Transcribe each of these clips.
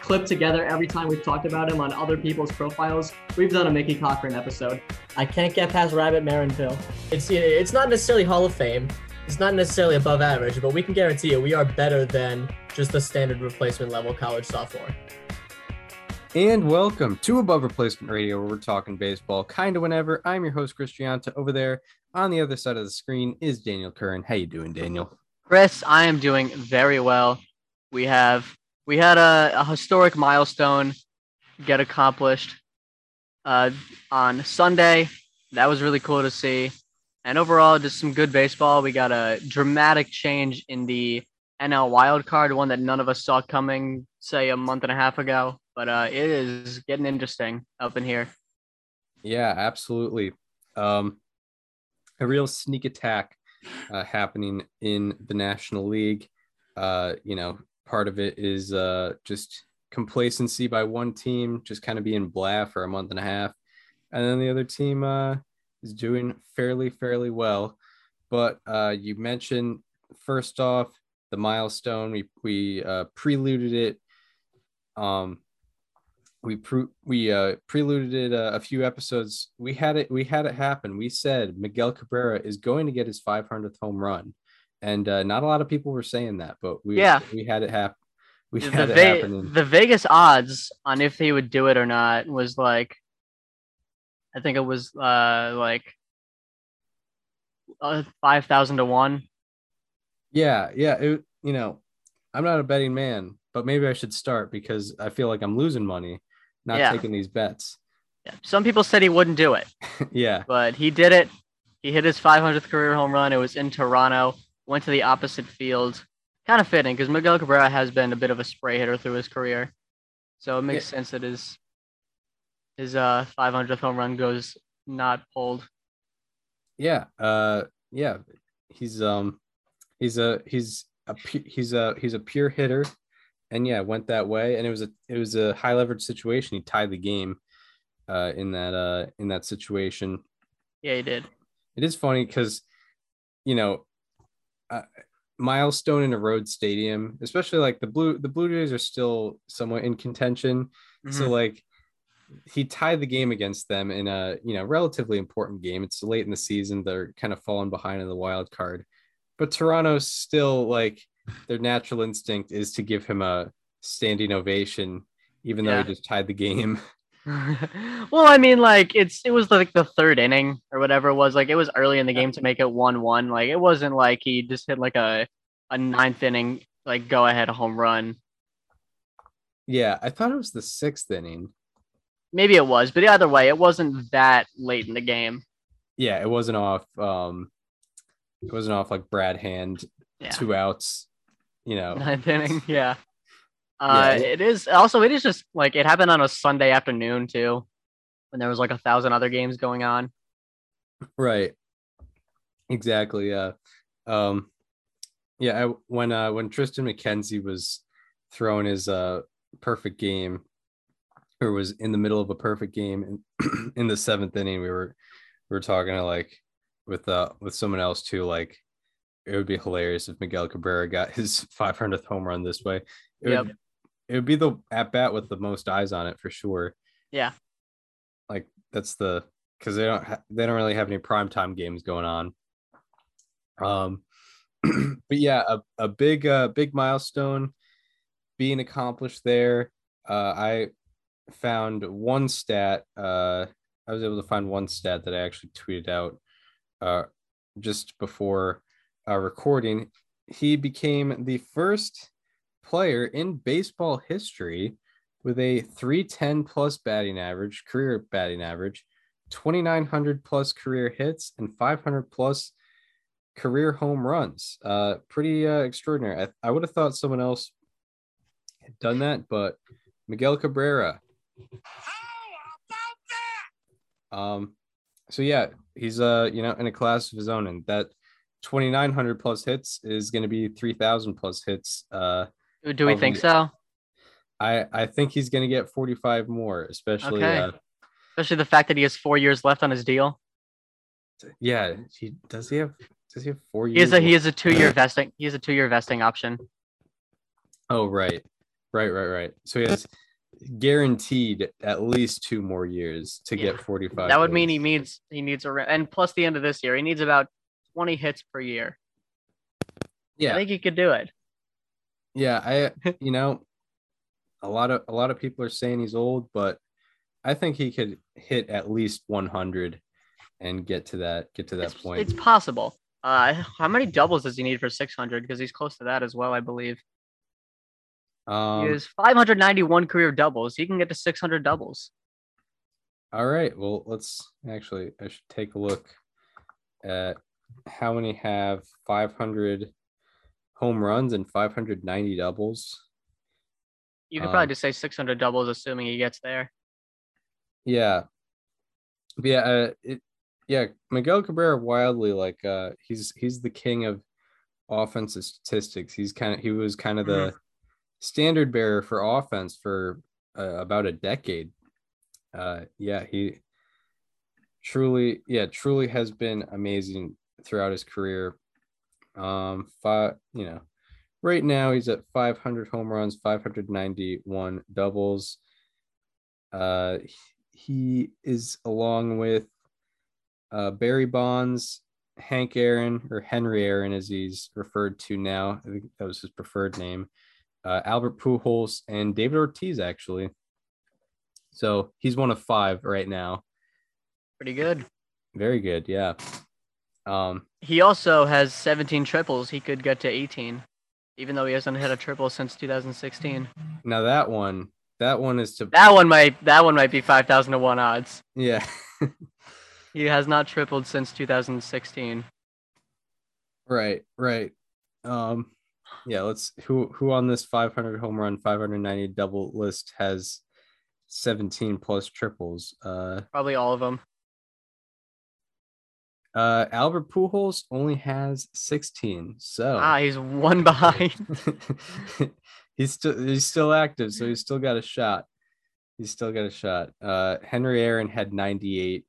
clip together every time we've talked about him on other people's profiles, we've done a Mickey Cochrane episode. I can't get past Rabbit Maranville. It's it's not necessarily Hall of Fame. It's not necessarily above average, but we can guarantee you we are better than just the standard replacement level college sophomore. And welcome to Above Replacement Radio, where we're talking baseball kind of whenever. I'm your host, Chris Gianta. Over there on the other side of the screen is Daniel Curran. How you doing, Daniel? Chris, I am doing very well. We have we had a, a historic milestone get accomplished uh, on Sunday. That was really cool to see. And overall, just some good baseball. We got a dramatic change in the NL wild card, one that none of us saw coming, say, a month and a half ago. But uh, it is getting interesting up in here. Yeah, absolutely. Um, a real sneak attack uh, happening in the National League. Uh, you know, part of it is uh, just complacency by one team, just kind of being blah for a month and a half, and then the other team uh, is doing fairly, fairly well. But uh, you mentioned first off the milestone. We we uh, preluded it. Um, we pre- we uh, preluded it uh, a few episodes. We had it we had it happen. We said Miguel Cabrera is going to get his 500th home run, and uh, not a lot of people were saying that, but we Yeah. we had it happen. We The, had it Ve- happening. the Vegas odds on if he would do it or not was like, I think it was uh, like uh, 5,000 to 1. Yeah, yeah. It, you know, I'm not a betting man, but maybe I should start because I feel like I'm losing money not Yeah. taking these bets. Yeah. Some people said he wouldn't do it, yeah, but he did it. He hit his 500th career home run. It was in Toronto. Went to the opposite field. Kind of fitting because Miguel Cabrera has been a bit of a spray hitter through his career, so it makes sense that his his uh 500th home run goes not pulled. yeah, uh, yeah. He's um, he's a he's a he's a he's a pure hitter, and yeah, went that way, and it was a it was a high leverage situation. He tied the game, uh, in that uh in that situation. Yeah, he did. It is funny because, you know, uh, milestone in a road stadium, especially like the blue the Blue Jays are still somewhat in contention. So Mhm. like he tied the game against them in a you know relatively important game. It's late in the season. They're kind of falling behind in the wild card. But Toronto's still like their natural instinct is to give him a standing ovation, even though he just tied the game. well, I mean, like it's it was like the third inning or whatever it was. Like it was early in the game to make it one-one. Like it wasn't like he just hit like a a ninth inning like go ahead home run. Yeah, I thought it was the sixth inning. Maybe it was, but either way, it wasn't that late in the game. Yeah, it wasn't off. Um, it wasn't off like Brad Hand, Yeah, two outs. You know, ninth inning. Yeah. Uh, Yeah, it is also it is just like it happened on a Sunday afternoon too, when there was like a thousand other games going on. right? Exactly. Yeah. Um, yeah. I, when uh, when Tristan McKenzie was throwing his uh perfect game, or was in the middle of a perfect game in, in the seventh inning, we were we were talking to like with uh with someone else too. Like it would be hilarious if Miguel Cabrera got his 500th home run this way. It Yep. would it would be the at bat with the most eyes on it for sure. Yeah. Like that's the because they don't ha- they don't really have any primetime games going on. Um, but yeah, a, a big uh big milestone being accomplished there. Uh, I found one stat. Uh, I was able to find one stat that I actually tweeted out uh, just before uh, recording. He became the first player in baseball history with a 310 plus batting average, career batting average, 2,900 plus career hits, and 500 plus career home runs. Uh, pretty uh, extraordinary. I, I would have thought someone else had done that, but Miguel Cabrera. Um, so yeah, he's uh you know in a class of his own, and that 2900 plus hits is going to be 3000 plus hits. Uh, Do we think so? I I think he's going to get 45 more, especially Okay. uh, Especially the fact that he has four years left on his deal. yeah. He does he have does he have four He years? a he a two year vesting. He has a two year vesting option. Oh right, right, right, right. So he has guaranteed at least two more years to Yeah. get 45. That would mean he needs he needs a and plus the end of this year he needs about twenty hits per year. Yeah, I think he could do it. Yeah I you know a lot of a lot of people are saying he's old, but I think he could hit at least 100 and get to that get to that It's, point. it's possible. Uh, how many doubles does he need for 600? Because he's close to that as well, I believe. Um, he has 591 career doubles. He can get to 600 doubles. All right. Well, let's actually, I should take a look at how many have 500 home runs and 590 doubles. You could Um, probably just say 600 doubles, assuming he gets there. Yeah. But yeah. Uh, it, yeah. Miguel Cabrera wildly like, uh, he's, he's the king of offensive statistics. He's kind of, he was kind of the standard bearer for offense for uh, about a decade. Uh, yeah. He, truly yeah truly has been amazing throughout his career um five you know right now he's at 500 home runs 591 doubles. Uh he is along with uh barry bonds hank aaron or henry aaron as he's referred to now. I think that was his preferred name. Uh albert pujols and david ortiz actually. So he's one of five right now. Pretty good. very good, yeah. Um, He also has 17 triples. He could get to 18, even though he hasn't hit a triple since 2016. now that one, that one is to That one might that one might be 5,000 to one odds. yeah, He has not tripled since 2016. right, right. Um, yeah. Let's who who on this 500 home run, 590 double list has 17 plus triples. Uh, Probably all of them. Uh, Albert Pujols only has 16. So Ah, he's one behind. he's still he's still active, so he's still got a shot. He's still got a shot. Uh, Henry Aaron had 98.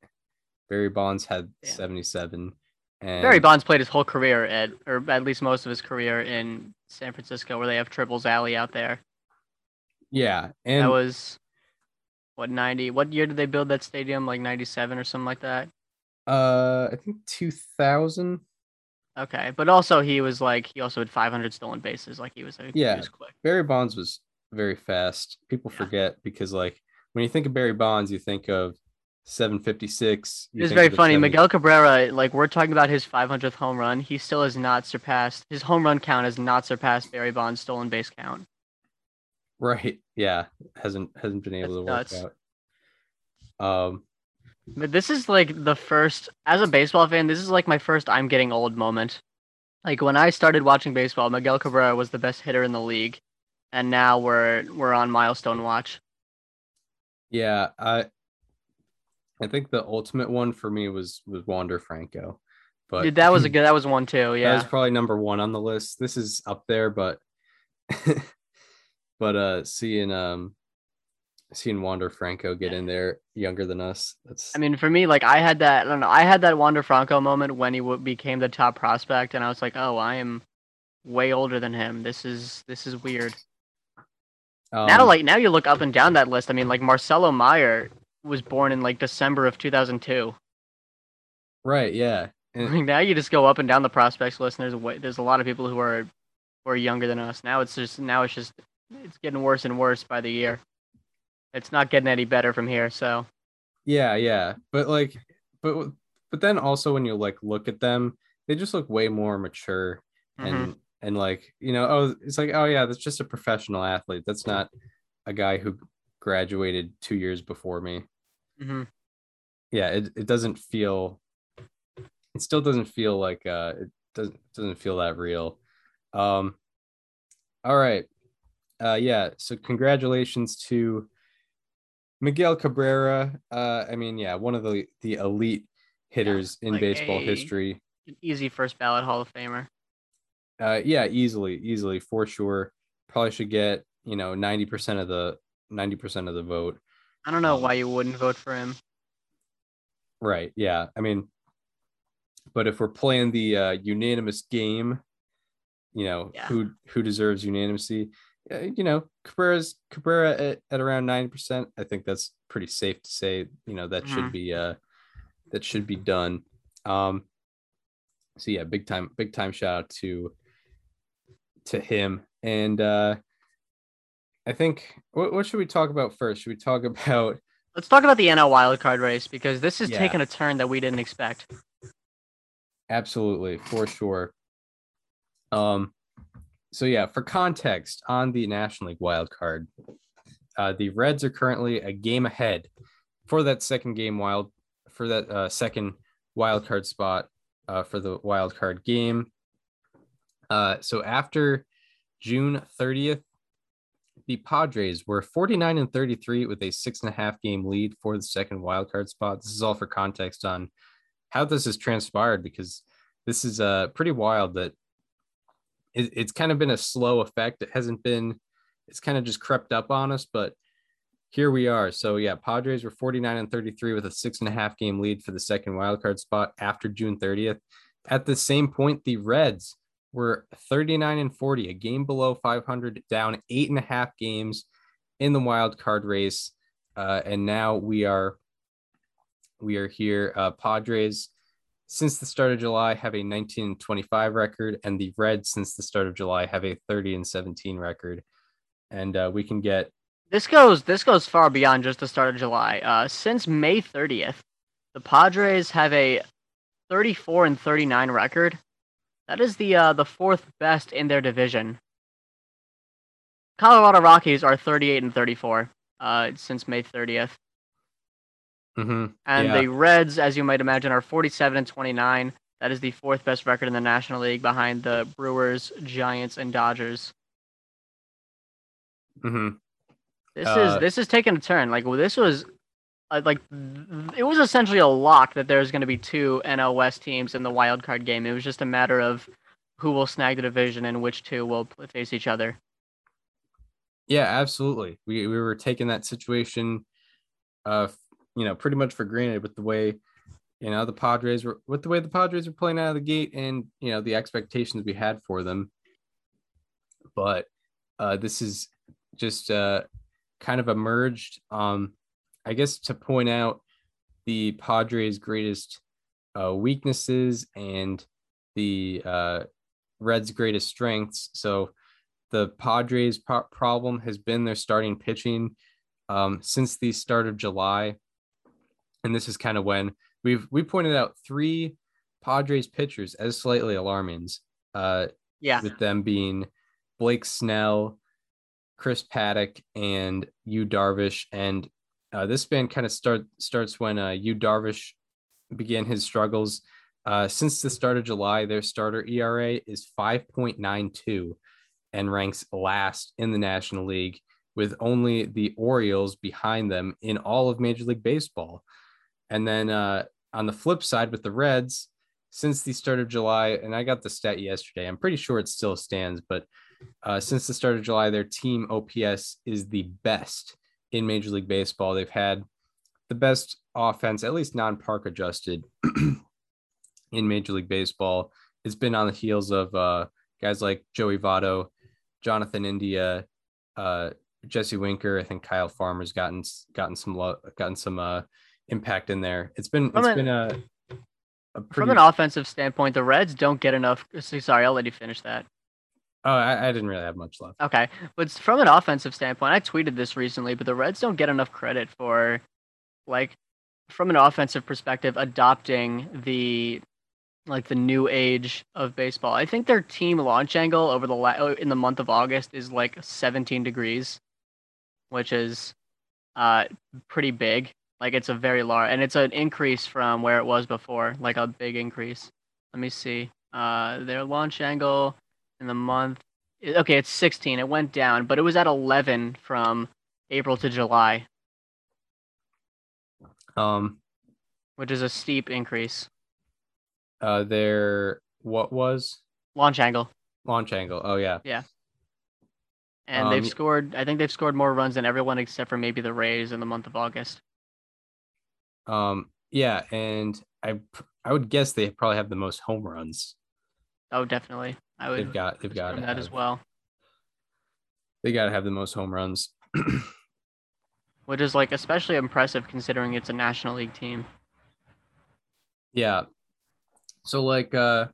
Barry Bonds had Yeah. 77. And Barry Bonds played his whole career at, or at least most of his career in San Francisco, where they have Triples Alley out there. Yeah, and that was what 90. What year did they build that stadium? Like 97 or something like that. Uh, I think 2000. Okay, but also he was like he also had 500 stolen bases. Like he was a Yeah. he was quick. Barry Bonds was very fast. People Yeah. forget because like when you think of Barry Bonds, you think of 756. It's very funny. 70 Miguel Cabrera, like we're talking about his 500th home run, he still has not surpassed his home run count has not surpassed Barry Bonds' stolen base count. Right. Yeah. Hasn't hasn't been able That's to work nuts. out. Um. But this is like the first, as a baseball fan, this is like my first I'm getting old moment. Like when I started watching baseball, Miguel Cabrera was the best hitter in the league, and now we're we're on milestone watch. Yeah. I. I think the ultimate one for me was was Wander Franco, but Dude, that was a good. That was one too. Yeah. That was probably number one on the list. This is up there, but but uh, seeing um, seeing Wander Franco get in there younger than us, that's I mean, for me, like I had that. I don't know. I had that Wander Franco moment when he w- became the top prospect, and I was like, oh, I am way older than him. This is this is weird. now, um, like now you look up and down that list. I mean, like Marcelo Meyer was born in like December of 2002. right, yeah, and Like now you just go up and down the prospects list, and there's a way, there's a lot of people who are who are younger than us. Now it's just now it's just it's getting worse and worse by the year. It's not getting any better from here. So Yeah, yeah. But like but but then also when you like look at them, they just look way more mature and and like, you know, oh it's like, oh yeah, that's just a professional athlete. That's not a guy who graduated 2 years before me. Mhm. Yeah, it, it doesn't feel it still doesn't feel like uh it doesn't doesn't feel that real. Um all right. Uh yeah, so congratulations to Miguel Cabrera, uh, I mean, yeah, one of the the elite hitters in like baseball a- history. An easy first ballot Hall of Famer. Uh, yeah, easily, easily for sure. Probably should get you know ninety percent of the ninety percent of the vote. I don't know why you wouldn't vote for him. Right. Yeah. I mean, but if we're playing the uh, unanimous game, you know Yeah. who who deserves unanimity. Uh, you know, Cabrera's Cabrera at, at around ninety percent. I think that's pretty safe to say. You know that should Mhm. be uh that should be done. Um. So yeah, big time, big time shout out to to him. And uh I think what what should we talk about first? Should we talk about Let's talk about the NL wildcard race because this is Yeah. taking a turn that we didn't expect. Absolutely, for sure. Um, so yeah, for context on the National League wild card, uh, the Reds are currently a game ahead for that second game wild for that uh, second wild card spot uh, for the wild card game. Uh, so after June 30th, the Padres were 49 and 33 with a six and a half game lead for the second wild card spot. This is all for context on how this has transpired because this is uh pretty wild that it, it's kind of been a slow effect. It hasn't been, it's kind of just crept up on us, but here we are. So yeah, Padres were 49 and 33 with a six and a half game lead for the second wildcard spot after June 30th. At the same point, the Reds were 39 and 40, a game below 500, down eight and a half games in the wild card race. Uh, and now we are we are here. Uh, Padres since the start of July have a 19 and 25 record, and the Reds since the start of July have a 30 and 17 record. And uh, we can get This goes this goes far beyond just the start of July. Uh, since May 30th, the Padres have a 34 and 39 record. That is the uh, the fourth best in their division. Colorado Rockies are 38 and 34 uh, since May 30th. Mhm, And Yeah. the Reds, as you might imagine, are 47 and 29. That is the fourth best record in the National League behind the Brewers, Giants, and Dodgers. mhm. This Uh, is this is taking a turn. Like well, this was uh, like it was essentially a lock that there's going to be two NL West teams in the wild card game. It was just a matter of who will snag the division and which two will face each other. Yeah, absolutely. We we were taking that situation, uh, you know, pretty much for granted with the way, you know, the Padres were with the way the Padres were playing out of the gate, and you know the expectations we had for them. But uh, this is just uh, kind of emerged. Um, I guess to point out the Padres' greatest uh, weaknesses and the uh, Reds' greatest strengths. So the Padres' pro- problem has been their starting pitching um, since the start of July, and this is kind of when we've we pointed out three Padres pitchers as slightly alarming. Uh, Yeah, with them being Blake Snell, Chris Paddack, and Yu Darvish. And uh, this band kind of start starts when uh, Yu Darvish began his struggles. Uh, since the start of July, their starter ERA is 5.92 and ranks last in the National League, with only the Orioles behind them in all of Major League Baseball. And then uh, on the flip side, with the Reds, since the start of July, and I got the stat yesterday, I'm pretty sure it still stands, but uh, since the start of July, their team OPS is the best in Major League Baseball. They've had the best offense, at least non park adjusted, in Major League Baseball. It's been on the heels of uh, guys like Joey Votto, Jonathan India, uh, Jesse Winker. I think Kyle Farmer's gotten gotten some lo- gotten some uh, impact in there. It's been From it's an- been a, a from an offensive standpoint, the Reds don't get enough. Sorry, I'll let you finish that. oh, I, I didn't really have much left. Okay, but from an offensive standpoint, I tweeted this recently, but the Reds don't get enough credit for, like, from an offensive perspective, adopting the, like, the new age of baseball. I think their team launch angle over the la- uh, in the month of August is like 17 degrees, which is, uh, pretty big. Like, it's a very large, and it's an increase from where it was before, like a big increase. Let me see. Uh, their launch angle in the month okay, it's 16. It went down, but it was at 11 from April to July. Um, which is a steep increase. Uh, their what was Launch angle. launch angle? Oh yeah, Yeah. And Um, they've scored I think they've scored more runs than everyone except for maybe the Rays in the month of August. Um, yeah, and I I would guess they probably have the most home runs. Oh definitely. I would They've got they've got that as well. They got to have the most home runs. Which is like especially impressive considering it's a national league team. Yeah. So like uh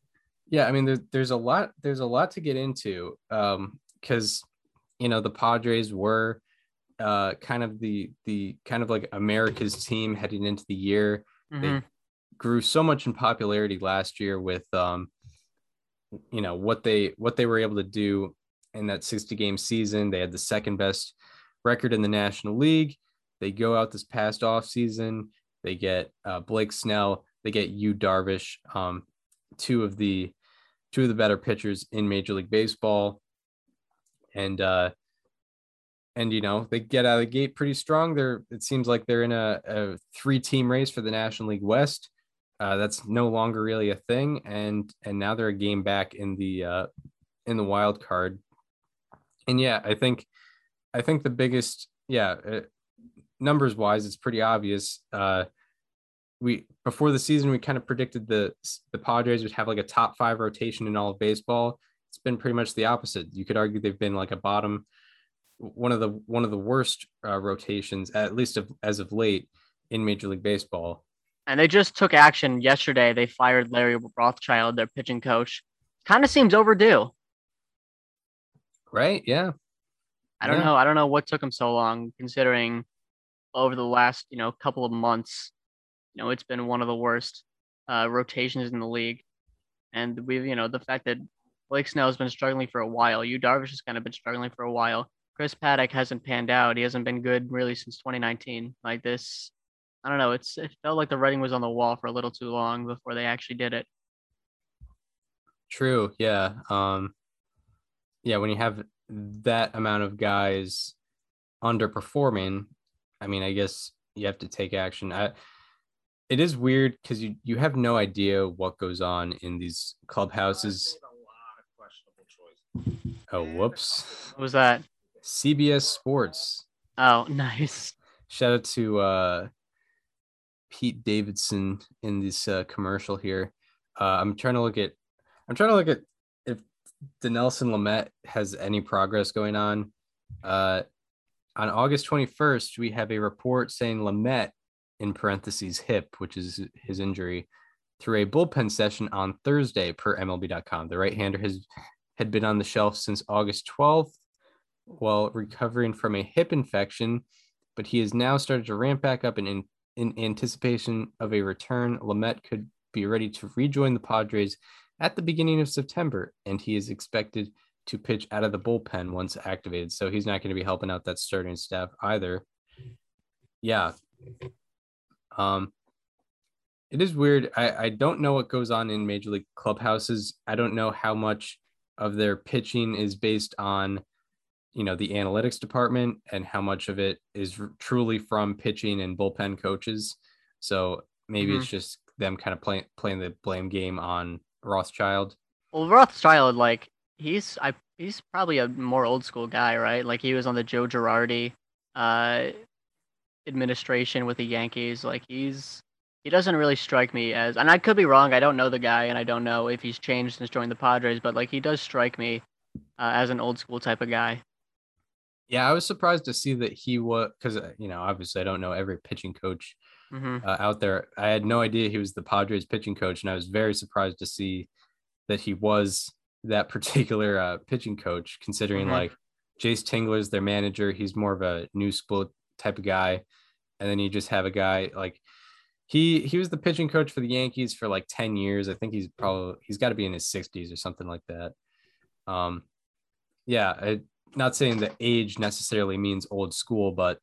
yeah, I mean there, there's a lot there's a lot to get into um cuz you know the Padres were uh kind of the the kind of like America's team heading into the year. They Mhm. grew so much in popularity last year with um you know what they what they were able to do in that 60 game season. They had the second best record in the National League. They go out this past off season. They get uh, Blake Snell. They get Yu Darvish, um, two of the two of the better pitchers in Major League Baseball, and uh, and you know they get out of the gate pretty strong. They're it seems like they're in a, a three team race for the National League West. Uh, that's no longer really a thing, and and now they're a game back in the uh, in the wild card. And yeah, I think I think the biggest yeah uh, numbers wise, it's pretty obvious. Uh, we before the season we kind of predicted the the Padres would have like a top five rotation in all of baseball. It's been pretty much the opposite. You could argue they've been like a bottom, one of the one of the worst uh, rotations at least of, as of late in Major League Baseball. And they just took action yesterday. They fired Larry Rothschild, their pitching coach. Kind of seems overdue. Right? Yeah. I don't Yeah. know. I don't know what took him so long, considering over the last you know couple of months, you know, it's been one of the worst uh, rotations in the league, and we've you know the fact that Blake Snell has been struggling for a while. Yu Darvish has kind of been struggling for a while. Chris Paddack hasn't panned out. He hasn't been good really since 2019. Like this, I don't know. It's it felt like the writing was on the wall for a little too long before they actually did it. True. Yeah. Um, yeah. When you have that amount of guys underperforming, I mean, I guess you have to take action. I, it is weird because you you have no idea what goes on in these clubhouses. Oh, whoops! What was that? CBS Sports. Oh, nice. Shout out to uh, Pete Davidson in this uh, commercial here. Uh, I'm trying to look at. I'm trying to look at if Dinelson Lamet has any progress going on. Uh, on August 21st, we have a report saying Lamet, in parentheses hip, which is his injury, threw a bullpen session on Thursday per MLB.com. The right-hander has had been on the shelf since August 12th while recovering from a hip infection, but he has now started to ramp back up in, in, in anticipation of a return. Lamet could be ready to rejoin the Padres at the beginning of September, and he is expected to pitch out of the bullpen once activated. So he's not going to be helping out that starting staff either. Yeah. Um, it is weird. I, I don't know what goes on in major league clubhouses. I don't know how much of their pitching is based on, you know, the analytics department and how much of it is r- truly from pitching and bullpen coaches. So maybe Mhm. it's just them kind of playing playing the blame game on Rothschild. Well, Rothschild, like he's I he's probably a more old school guy, right? Like he was on the Joe Girardi uh administration with the Yankees. Like he's he doesn't really strike me as and I could be wrong, I don't know the guy and I don't know if he's changed since joining the Padres, but like he does strike me uh, as an old school type of guy. Yeah, I was surprised to see that he was because you know obviously I don't know every pitching coach hmm uh, out there. I had no idea he was the Padres pitching coach, and I was very surprised to see that he was that particular uh, pitching coach. Considering Mhm. like Jayce Tingler is their manager, he's more of a new school type of guy, and then you just have a guy like he he was the pitching coach for the Yankees for like ten years. I think he's probably he's got to be in his sixties or something like that. Um, yeah, I, not saying that age necessarily means old school, but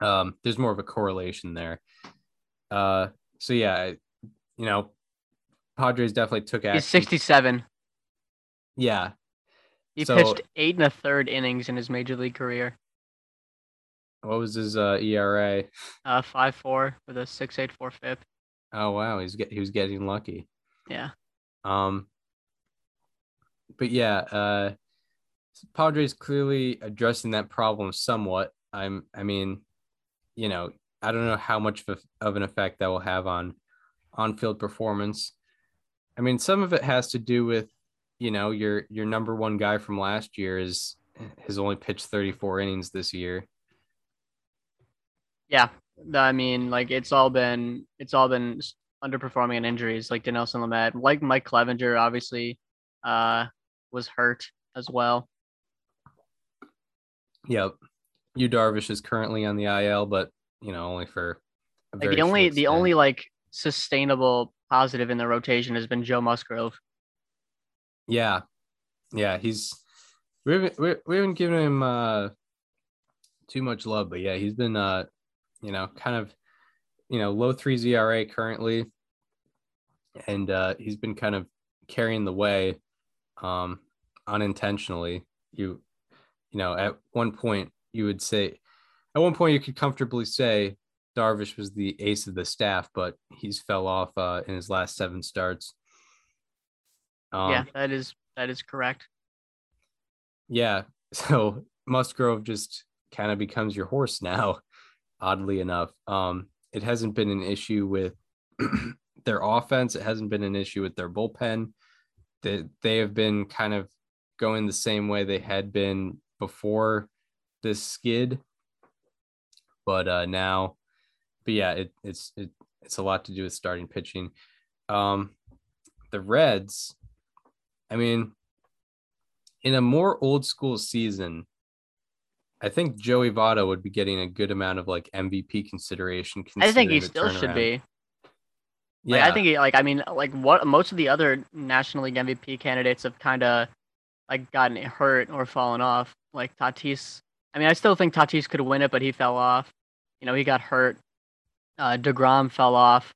um, there's more of a correlation there. Uh, so yeah, you know, Padres definitely took action. He's 67. Yeah, He So- pitched eight and a third innings in his major league career. what was his uh, ERA? Uh, five four with a six eight four FIP. Oh wow, he's get he was getting lucky. Yeah. Um, but yeah, uh, Padres clearly addressing that problem somewhat. I'm, I mean, you know, I don't know how much of, a, of an effect that will have on on-field performance. I mean, some of it has to do with, you know, your your number one guy from last year is has only pitched 34 innings this year. Yeah, I mean, like it's all been it's all been underperforming in injuries, like Dinelson Lamet, like Mike Clevinger, obviously, uh, was hurt as well. Yep, Yu Darvish is currently on the IL, but you know only for like the only the only like sustainable positive in the rotation has been Joe Musgrove. Yeah, yeah, he's we haven't we, we haven't given him uh too much love, but yeah, he's been uh you know kind of you know low three ZRA currently, and uh he's been kind of carrying the way um unintentionally. You you know at one point you would say at one point you could comfortably say Darvish was the ace of the staff, but he's fell off uh, in his last seven starts. Um, yeah, that is that is correct. Yeah, so Musgrove just kind of becomes your horse now. Oddly enough, um, it hasn't been an issue with their offense. It hasn't been an issue with their bullpen. They they have been kind of going the same way they had been before this skid, but uh, now but yeah, it, it's it, it's a lot to do with starting pitching. Um, the Reds, I mean, in a more old school season, I think Joey Votto would be getting a good amount of like MVP consideration. I think he still turnaround. should be. Yeah, like, I think he like I mean like what most of the other National League MVP candidates have kind of like gotten hurt or fallen off. Like Tatis, I mean I still think Tatis could win it, but he fell off. You know he got hurt. Uh, Degrom fell off.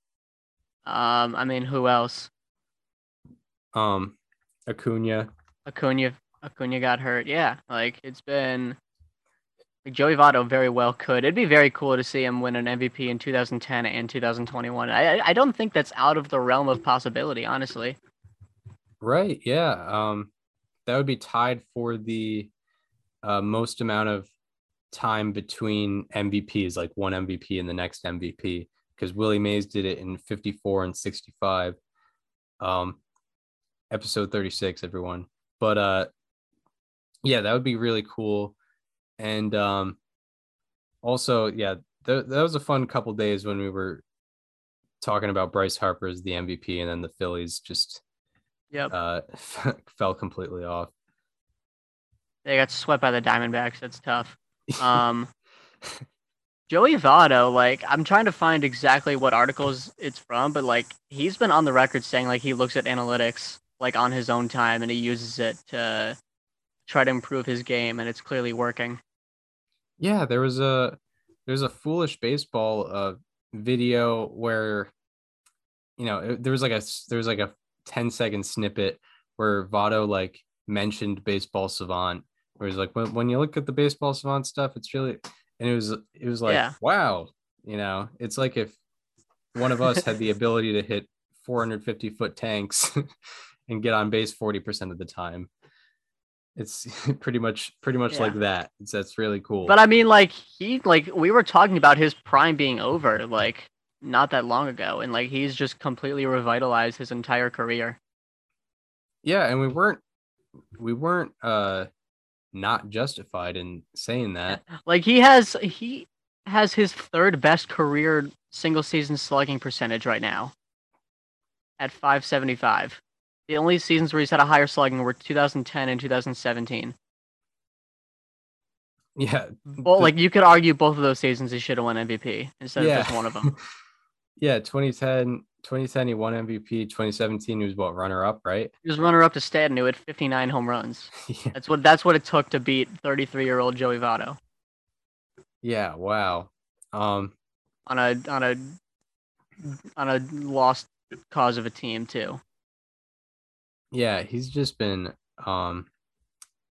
Um, I mean, who else? Um, Acuna. Acuna. Acuna got hurt. Yeah, like it's been. Like Joey Votto very well could. It'd be very cool to see him win an MVP in 2010 and 2021. I I don't think that's out of the realm of possibility, honestly. Right. Yeah. Um, that would be tied for the uh, most amount of time between MVPs, like one MVP and the next MVP, because Willie Mays did it in 54 and 65. Um, episode 36, everyone. But uh, yeah, that would be really cool. And um, also, yeah, th- that was a fun couple days when we were talking about Bryce Harper as the MVP, and then the Phillies just yep. uh, fell completely off. They got swept by the Diamondbacks. That's tough. Um, Joey Votto, like I'm trying to find exactly what articles it's from, but like he's been on the record saying like he looks at analytics like on his own time and he uses it to try to improve his game, and it's clearly working. Yeah, there was a there's a foolish baseball uh video where you know it, there was like a there was like a 10 second snippet where Votto like mentioned baseball savant where he's like, when, when you look at the baseball savant stuff, it's really, and it was, it was like, yeah. wow, you know, it's like if one of us had the ability to hit 450 foot tanks and get on base 40% of the time. It's pretty much, pretty much yeah. like that. It's, that's really cool. But I mean, like he, like we were talking about his prime being over, like not that long ago. And like, he's just completely revitalized his entire career. Yeah. And we weren't, we weren't, uh, not justified in saying that. Like he has he has his third best career single season slugging percentage right now at 575. The only seasons where he's had a higher slugging were 2010 and 2017. Yeah. Well, the, like you could argue both of those seasons he should have won MVP instead yeah. of just one of them. yeah, 2010 2010 he won MVP. 2017 he was what runner up, right? He was runner up to Stanton who had 59 home runs. yeah. That's what that's what it took to beat 33 year old Joey Votto. Yeah, wow. Um on a on a on a lost cause of a team too. Yeah, he's just been um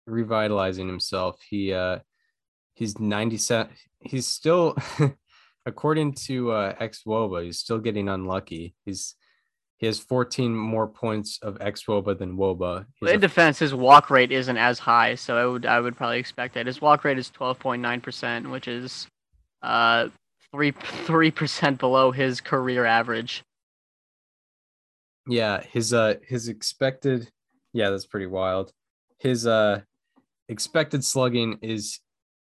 revitalizing himself. He uh he's 97 he's still, according to uh, xwOBA, he's still getting unlucky. He's he has 14 more points of xwOBA than WOBA. He's In a- defense, his walk rate isn't as high, so I would I would probably expect that. His walk rate is twelve point nine percent, which is uh three three percent below his career average. yeah, his uh his expected yeah, that's pretty wild. His uh expected slugging is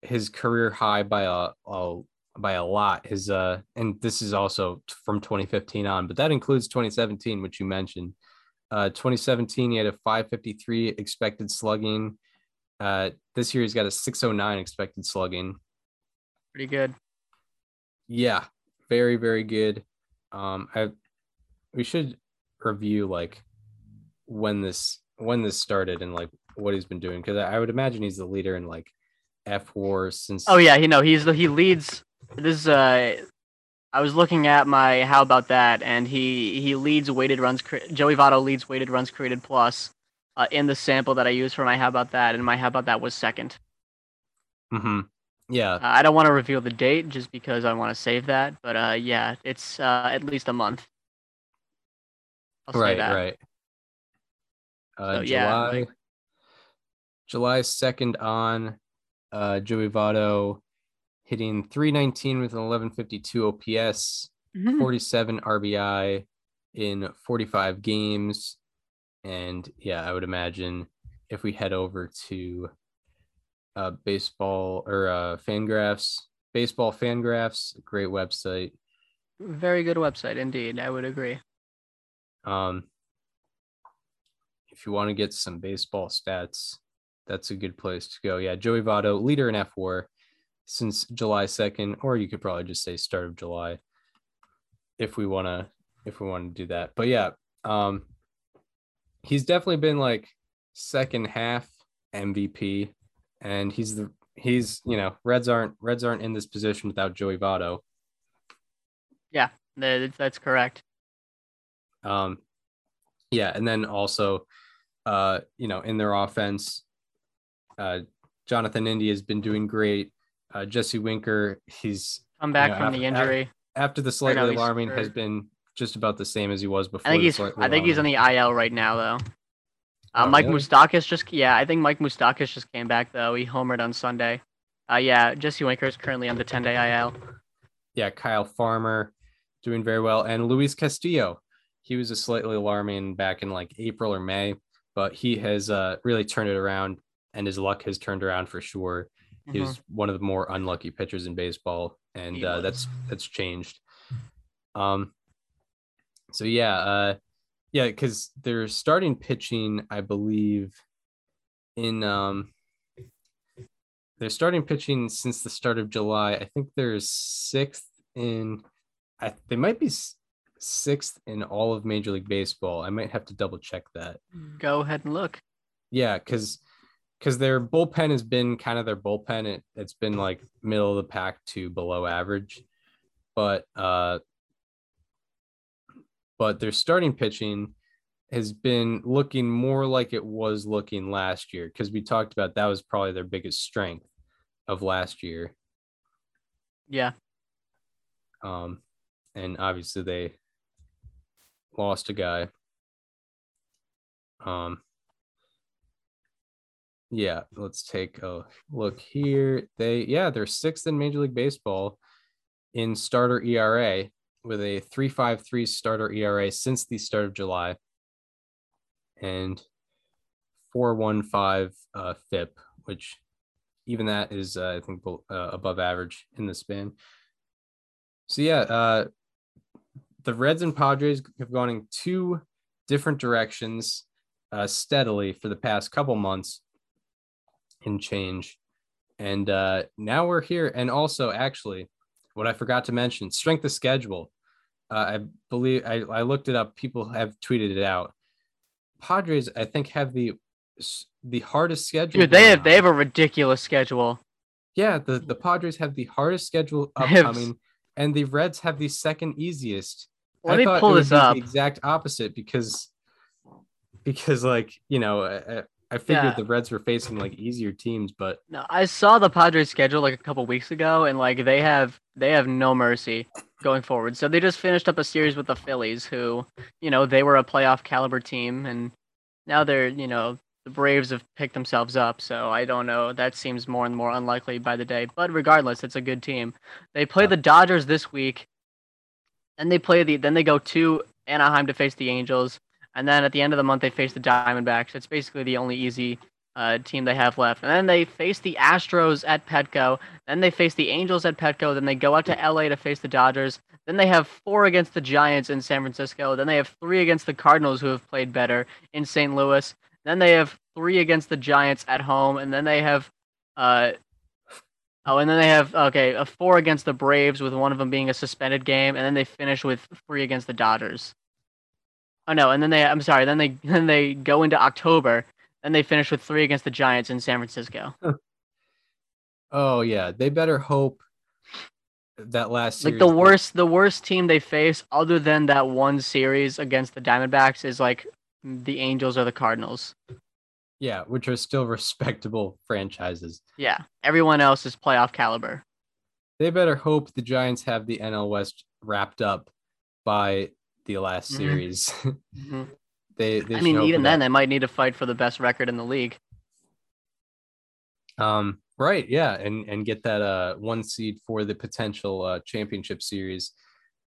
his career high by a, a by a lot. His uh and this is also from 2015 on, but that includes 2017, which you mentioned. Uh 2017 he had a 553 expected slugging. Uh this year he's got a 609 expected slugging. Pretty good. Yeah, very very good. Um, I we should review like when this when this started and like what he's been doing because I, I would imagine he's the leader in like fWAR since. Oh yeah, he no, he's the he leads. This is uh, I was looking at my how about that, and he he leads weighted runs. cre- Joey Votto leads weighted runs created plus uh, in the sample that I used for my how about that, and my how about that was second. hmm Yeah, Uh, I don't want to reveal the date just because I want to save that, but uh, yeah, it's uh, at least a month. I'll say right, that. right. Uh, So, yeah, July, like- July second on, uh, Joey Votto hitting 319 with an 1152 OPS. Mhm. 47 RBI in 45 games. And yeah, I would imagine if we head over to uh, baseball or uh, Fangraphs, baseball Fangraphs, great website. Very good website indeed. I would agree. Um, if you want to get some baseball stats, that's a good place to go. Yeah, Joey Votto, leader in F4 since July 2nd, or you could probably just say start of July if we want to if we want to do that. But yeah, um he's definitely been like second half MVP and he's the he's, you know, Reds aren't Reds aren't in this position without Joey Votto. Yeah, That's correct. Um, yeah, and then also, uh, you know, in their offense, uh, Jonathan India has been doing great. Uh, Jesse Winker, he's Come back Yeah, from the af- af- injury. after the slightly alarming has been just about the same as he was before. I think he's I think he's on the IL right now though. Uh, Oh, Mike really? Moustakas just yeah, I think Mike Moustakas just came back though. He homered on Sunday. Uh, yeah, Jesse Winker is currently on the 10 day IL. yeah, Kyle Farmer doing very well, and Luis Castillo. He was a slightly alarming back in like April or May, but he has uh, really turned it around, and his luck has turned around for sure. He Mhm. was one of the more unlucky pitchers in baseball, and uh, that's that's changed. Um, so yeah, uh, yeah, because their starting pitching, I believe, in um, their starting pitching since the start of July. I think they're sixth in, I they might be sixth in all of Major League Baseball. I might have to double check that. Go ahead and look. Yeah, because because their bullpen has been kind of their bullpen. It it's been like middle of the pack to below average, but uh, but their starting pitching has been looking more like it was looking last year because we talked about that was probably their biggest strength of last year. Yeah. Um, and obviously they lost a guy. Um, yeah, let's take a look here. They, yeah, they're sixth in Major League Baseball in starter ERA with a 3.53 starter ERA since the start of July and 4.15 uh, FIP, which even that is, uh, I think, uh, above average in the span. So yeah, uh, the Reds and Padres have gone in two different directions uh, steadily for the past couple months and change. And uh, now we're here. And also, actually, what I forgot to mention strength of schedule. Uh, I believe I, I looked it up. People have tweeted it out. Padres, I think, have the the hardest schedule. Dude, they have they have a ridiculous schedule. Yeah, the, the Padres have the hardest schedule They have s- upcoming, and the Reds have the second easiest. Let I me thought pull this up. The exact opposite because because like you know uh, uh, I figured Yeah. the Reds were facing like easier teams, but No, I saw the Padres schedule like a couple weeks ago, and like they have they have no mercy going forward. So they just finished up a series with the Phillies, who you know they were a playoff caliber team, and now they're you know the Braves have picked themselves up. So I don't know. That seems more and more unlikely by the day. But regardless, it's a good team. They play the Dodgers this week, and they play the then they go to Anaheim to face the Angels, and then at the end of the month they face the Diamondbacks. It's basically the only easy uh, team they have left. And then they face the Astros at Petco. Then they face the Angels at Petco. Then they go out to LA to face the Dodgers. Then they have four against the Giants in San Francisco. Then they have three against the Cardinals, who have played better in St. Louis. Then they have three against the Giants at home. And then they have, uh, oh, and then they have okay, a four against the Braves, with one of them being a suspended game. And then they finish with three against the Dodgers. Oh no, and then they I'm sorry, then they then they go into October then they finish with three against the Giants in San Francisco. oh yeah, they better hope that last Like the worst, the worst team they face, other than that one series against the Diamondbacks, is like the Angels or the Cardinals. yeah, which are still respectable franchises. Yeah, everyone else is playoff caliber. They better hope the Giants have the NL West wrapped up by the last Mhm. series. Mhm. they, they I mean, even then, that. they might need to fight for the best record in the league. Um, right, yeah, and and get that uh one seed for the potential uh championship series,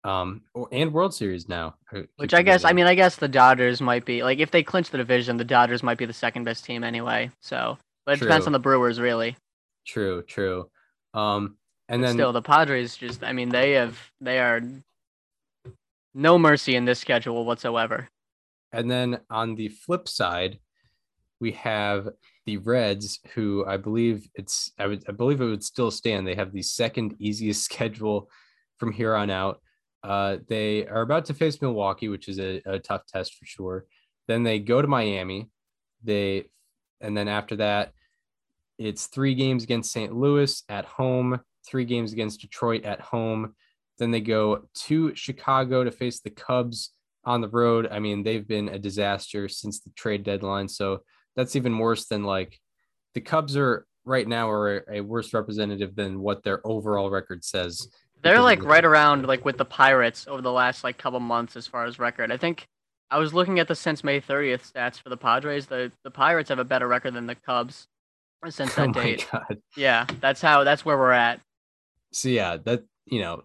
um, or, and World Series now. Which I guess, I mean, I guess the Dodgers might be like if they clinch the division, the Dodgers might be the second best team anyway. So, but it depends on the Brewers, really. true, true. Um, and But then still, the Padres just, I mean, they have, they are no mercy in this schedule whatsoever. And then on the flip side, we have the Reds, who I believe it's I would I believe it would still stand. They have the second easiest schedule from here on out. Uh, they are about to face Milwaukee, which is a, a tough test for sure. Then they go to Miami. They and then after that, it's three games against St. Louis at home, three games against Detroit at home. Then they go to Chicago to face the Cubs on the road. I mean, they've been a disaster since the trade deadline. So that's even worse than like the Cubs are right now are a worse representative than what their overall record says. They're like right around like with the Pirates over the last like couple months as far as record. I think I was looking at the since May 30th stats for the Padres. The the Pirates have a better record than the Cubs since Oh that my date. god. Yeah, that's how that's where we're at. So yeah, that you know,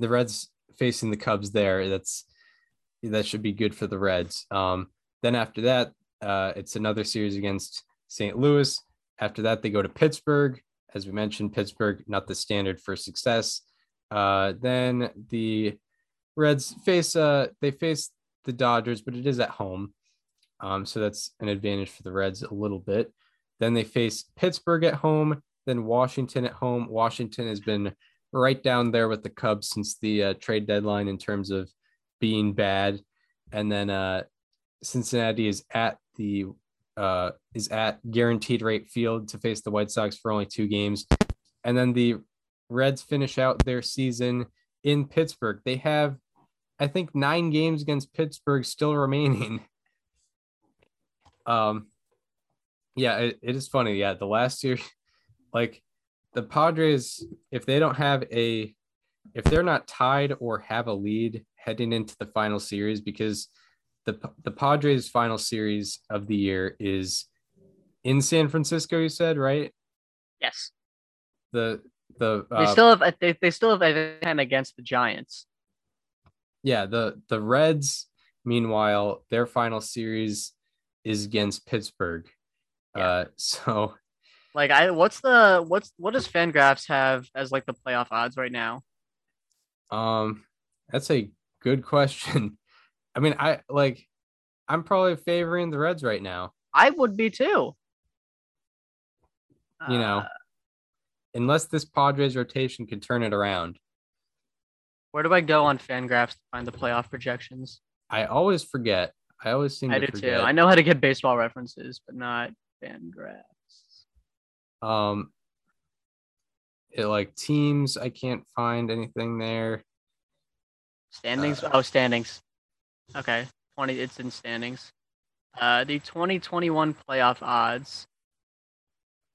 the Reds facing the Cubs there, that's that should be good for the Reds. Um, then after that, uh, it's another series against St. Louis. After that, they go to Pittsburgh. As we mentioned, Pittsburgh not the standard for success. Uh, then the Reds face uh they face the Dodgers, but it is at home. Um, so that's an advantage for the Reds a little bit. Then they face Pittsburgh at home, then Washington at home. Washington has been right down there with the Cubs since the uh, trade deadline in terms of being bad. And then uh, Cincinnati is at the uh, is at guaranteed rate field to face the White Sox for only two games. And then the Reds finish out their season in Pittsburgh. They have, I think, nine games against Pittsburgh still remaining. Um, yeah, it, it is funny. Yeah, the last year, like the Padres, if they don't have a, if they're not tied or have a lead heading into the final series, because the the Padres' final series of the year is in San Francisco. You said right? Yes, The the they uh, still have they, they still have a ten against the Giants. yeah the the Reds. Meanwhile, their final series is against Pittsburgh. Yeah. Uh, so Like I, what's the what's what does Fangraphs have as like the playoff odds right now? Um, that's a good question. I mean, I like I'm probably favoring the Reds right now, I would be too. you know. Uh, Unless this Padres rotation can turn it around. where do I go on Fangraphs to find the playoff projections? I always forget. I always seem I to do forget. too. I know how to get baseball references, but not Fangraphs. Um it like teams, I can't find anything there. Standings. Uh, oh, standings. Okay, twenty. It's in standings. Uh, the 2021 playoff odds.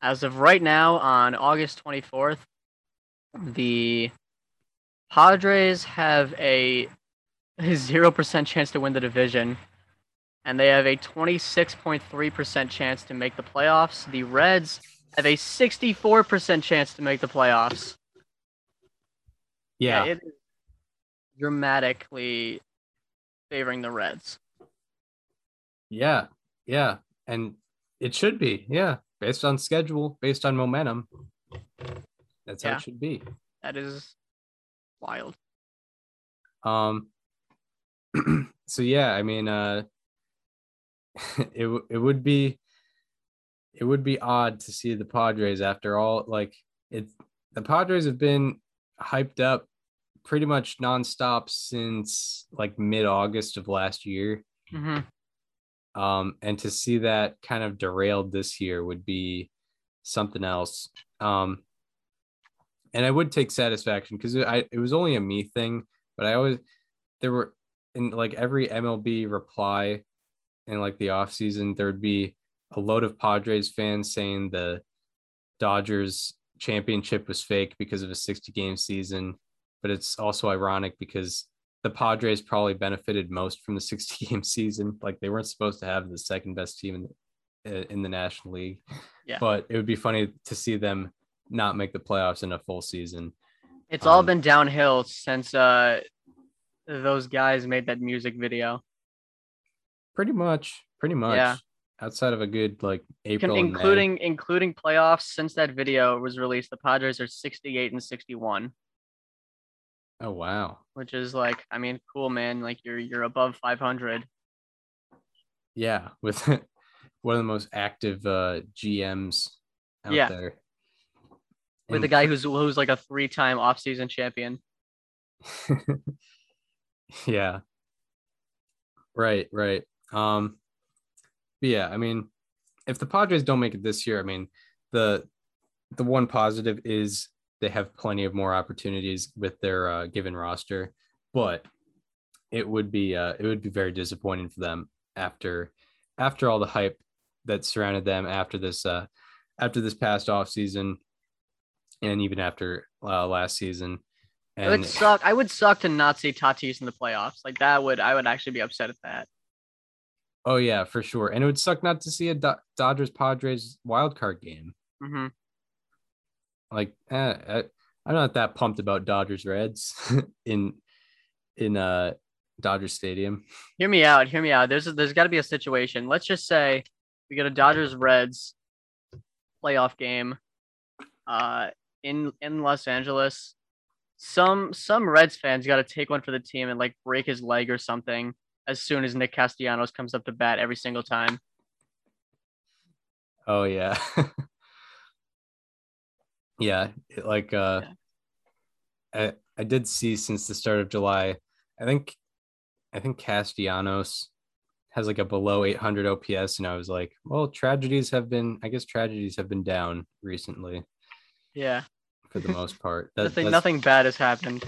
As of right now, on August 24th, the Padres have a 0% chance to win the division, and they have a 26.3% chance to make the playoffs. The Reds have a 64% chance to make the playoffs. Yeah. it is dramatically favoring the Reds. Yeah. Yeah. And it should be. Yeah. Based on schedule, based on momentum. That's how it should be. That is wild. Um so yeah, I mean uh it it would be it would be odd to see the Padres after all like it the Padres have been hyped up pretty much nonstop since like mid-August of last year. hmm um, and to see that kind of derailed this year would be something else. Um, and I would take satisfaction because it, I it was only a me thing, but I always there were in like every MLB reply in like the off season there would be a load of Padres fans saying the Dodgers championship was fake because of a 60 game season, but it's also ironic because the Padres probably benefited most from the 60 game season. Like they weren't supposed to have the second best team in the, in the National League. Yeah. But it would be funny to see them not make the playoffs in a full season. It's all Um, been downhill since uh those guys made that music video. Pretty much, pretty much. Yeah. Outside of a good like April, and including including playoffs since that video was released, the Padres are 68 and 61, Oh wow. which is like, I mean, cool man, like you're you're above 500. Yeah, with one of the most active uh GMs out Yeah. there. With a guy who's who's like a three-time off-season champion. yeah. Right, right. Um but yeah, I mean, if the Padres don't make it this year, I mean, the the one positive is they have plenty of more opportunities with their uh, given roster, but it would be uh, it would be very disappointing for them after after all the hype that surrounded them after this uh, after this past off season and even after uh, last season. It would suck. I would suck to not see Tatis in the playoffs. Like that would I would actually be upset at that. Oh yeah, for sure. And it would suck not to see a Do- Dodgers Padres wild card game. hmm like eh, I, I'm not that pumped about Dodgers Reds in in uh Dodger Stadium. Hear me out. Hear me out. There's a, there's got to be a situation. Let's just say we get a Dodgers Reds playoff game, uh, in in Los Angeles. Some some Reds fans got to take one for the team and like break his leg or something as soon as Nick Castellanos comes up to bat every single time. Oh yeah. yeah, it, like uh I I did see since the start of July. I think I think Castellanos has like a below 800 OPS and I was like, well, tragedies have been I guess tragedies have been down recently Yeah, for the most part. That- nothing bad has happened.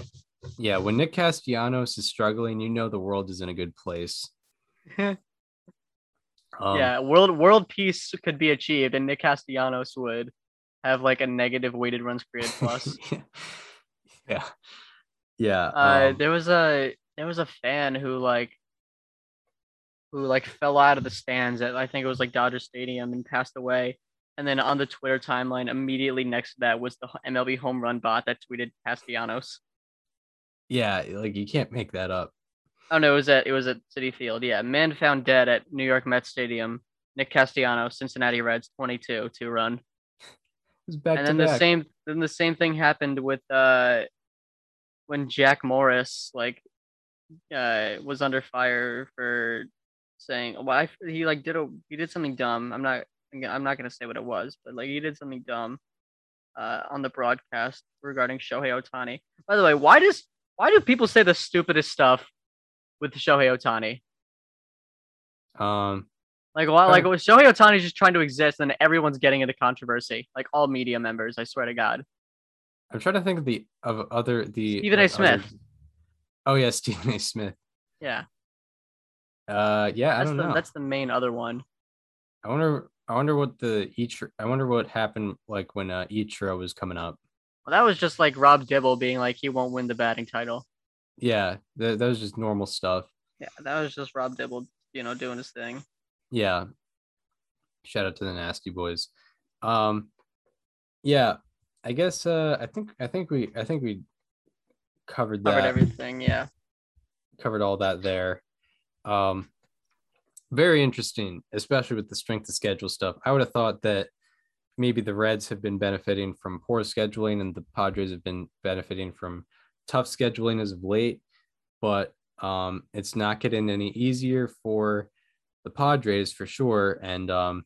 Yeah, when Nick Castellanos is struggling, you know the world is in a good place. Um, yeah, world world peace could be achieved, and Nick Castellanos would have like a negative weighted runs created plus. yeah. Yeah. Uh, um, there was a there was a fan who like who like fell out of the stands at I think it was like Dodger Stadium and passed away. And then on the Twitter timeline, immediately next to that was the MLB home run bot that tweeted Castellanos. Yeah, like you can't make that up. Oh no, it was at it was at Citi Field. Yeah, man found dead at New York Mets Stadium. Nick Castellanos, Cincinnati Reds, twenty-two two run. And then the back. same then the same thing happened with uh when Jack Morris like uh was under fire for saying well I, he like did a he did something dumb I'm not I'm not gonna say what it was but like he did something dumb uh on the broadcast regarding Shohei Ohtani by the way why does why do people say the stupidest stuff with Shohei Ohtani Um, like why like. Shohei Ohtani's just trying to exist and everyone's getting into controversy like all media members I swear to God I'm trying to think of the of other the Stephen A. like, other- Smith. Oh yeah, Stephen A. Smith. yeah Uh, yeah, I That's don't the know. that's the main other one. I wonder. I wonder what the each. I wonder what happened like when uh, Ichiro was coming up. Well, that was just like Rob Dibble being like he won't win the batting title. Yeah, that, that was just normal stuff. Yeah, that was just Rob Dibble, you know, doing his thing. Yeah. Shout out to the Nasty Boys. Um, yeah, I guess. Uh, I think. I think we. I think we covered that. Covered everything. Yeah. covered all that there. Um, very interesting, especially with the strength of schedule stuff. I would have thought that maybe the Reds have been benefiting from poor scheduling and the Padres have been benefiting from tough scheduling as of late, but um, it's not getting any easier for the Padres for sure. And, um,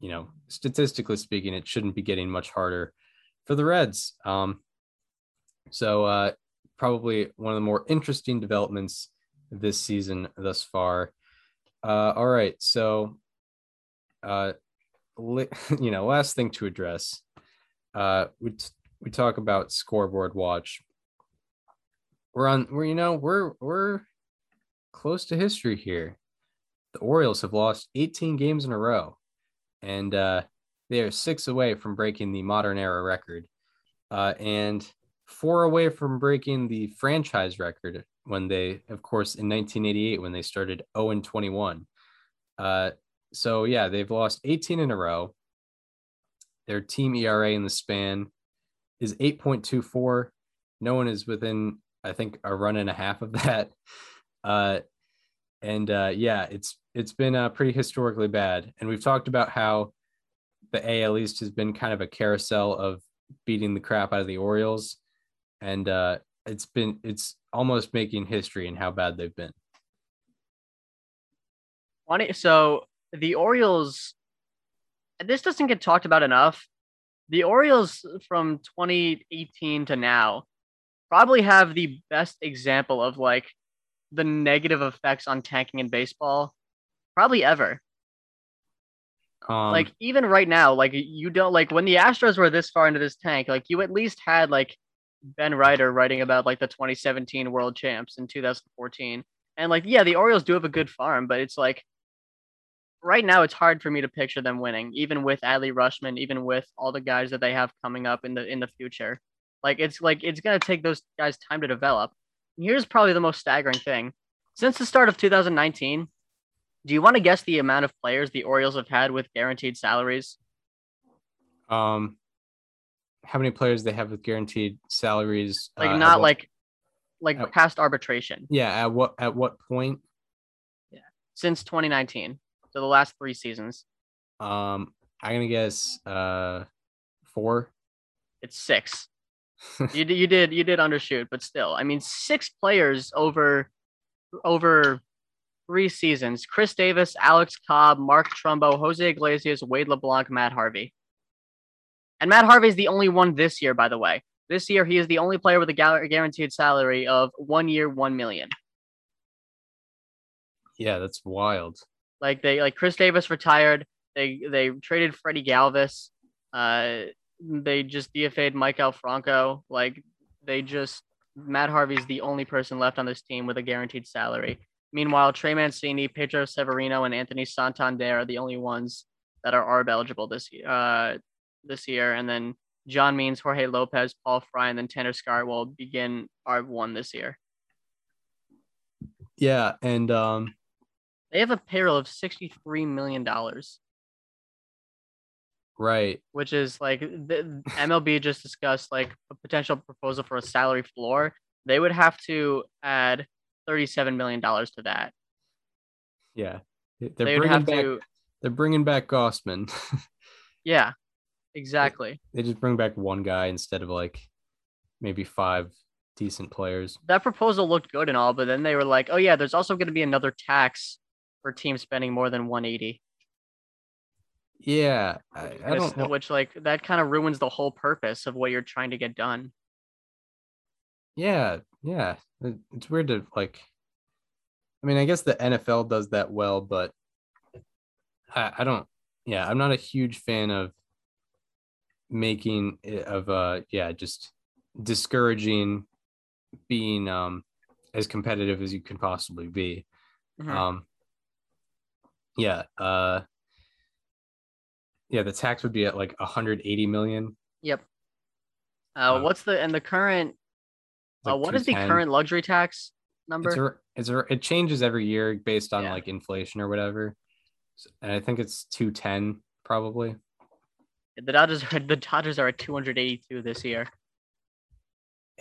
you know, statistically speaking, it shouldn't be getting much harder for the Reds. Um, so, uh, probably one of the more interesting developments this season thus far. Uh, all right, so uh, you know, last thing to address, uh, we t- we talk about scoreboard watch. We're on, we're you know, we're we're close to history here. The Orioles have lost 18 games in a row, and uh, they are six away from breaking the modern era record, uh, and four away from breaking the franchise record when they, of course, in 1988 when they started 0 and 21. Uh, so yeah, they've lost 18 in a row. Their team ERA in the span is 8.24. No one is within, I think, a run and a half of that. Uh, and uh, yeah, it's it's been uh, pretty historically bad. And we've talked about how the AL East has been kind of a carousel of beating the crap out of the Orioles, and uh, it's been it's almost making history in how bad they've been. So the Orioles, this doesn't get talked about enough. The Orioles from 2018 to now probably have the best example of like the negative effects on tanking in baseball, probably ever. Um, like even right now, like you don't like when the Astros were this far into this tank, like you at least had like Ben Reiter writing about like the 2017 World Champs in 2014, and like yeah, the Orioles do have a good farm, but it's like right now it's hard for me to picture them winning, even with Adley Rutschman, even with all the guys that they have coming up in the in the future. Like it's like it's gonna take those guys time to develop. And here's probably the most staggering thing: since the start of 2019, do you want to guess the amount of players the Orioles have had with guaranteed salaries? um, how many players they have with guaranteed salaries? Like uh, not what- like like at- past arbitration yeah. At what at what point? Yeah. Since 2019. So the last three seasons, Um, I'm gonna guess uh four. it's six. you did you did you did undershoot, but still, I mean, six players over over three seasons: Chris Davis, Alex Cobb, Mark Trumbo, Jose Iglesias, Wade LeBlanc, Matt Harvey. And Matt Harvey is the only one this year, by the way. This year, he is the only player with a guaranteed salary of one year, one million. Yeah, that's wild. Like they like Chris Davis retired. They they traded Freddy Galvis. Uh, they just DFA'd Maikel Franco. Like they just Matt Harvey's the only person left on this team with a guaranteed salary. Meanwhile, Trey Mancini, Pedro Severino, and Anthony Santander are the only ones that are ARB eligible this year. Uh, this year, and then John Means, Jorge Lopez, Paul Fry, and then Tanner Scott will begin ARB one this year. Yeah, and um, They have a payroll of sixty-three million dollars. right. which is like the MLB just discussed like a potential proposal for a salary floor. They would have to add thirty-seven million dollars to that. Yeah, they're they bringing back. to, They're bringing back Gausman. yeah, exactly. they just bring back one guy instead of like maybe five decent players. That proposal looked good and all, but then they were like, "Oh yeah, there's also going to be another tax for teams spending more than one eighty, Yeah, I, I don't know. which like that kind of ruins the whole purpose of what you're trying to get done." Yeah, yeah. It's weird to like. I mean, I guess the NFL does that well, but I, I don't. Yeah, I'm not a huge fan of making of uh yeah just discouraging being um as competitive as you can possibly be. Mhm. Um, yeah, uh, yeah, the tax would be at like 180 million. Yep. Uh, Uh, what's the and the current? It's uh, what is the current luxury tax number? It's a, it's a, it changes every year based on Yeah. like inflation or whatever, and I think it's 210 probably. the Dodgers are the Dodgers are at 282 this year.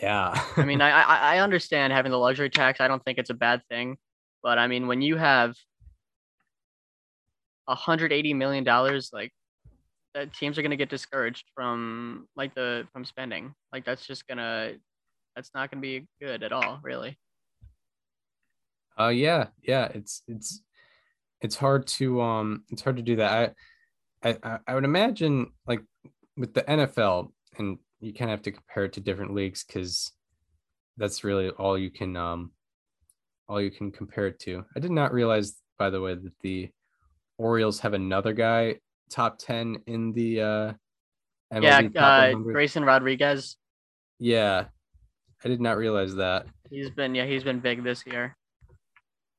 Yeah, I mean, I, I I understand having the luxury tax. I don't think it's a bad thing, but I mean, when you have 180 million dollars, like that teams are gonna get discouraged from like the from spending. Like that's just gonna that's not gonna be good at all, really. Uh yeah, yeah, it's it's it's hard to um it's hard to do that. I I I- would imagine like with the NFL and you kind of have to compare it to different leagues cuz that's really all you can um all you can compare it to. I did not realize by the way that the Orioles have another guy top 10 in the uh MLB yeah, uh, Grayson Rodriguez. Yeah. I did not realize that. He's been yeah, he's been big this year.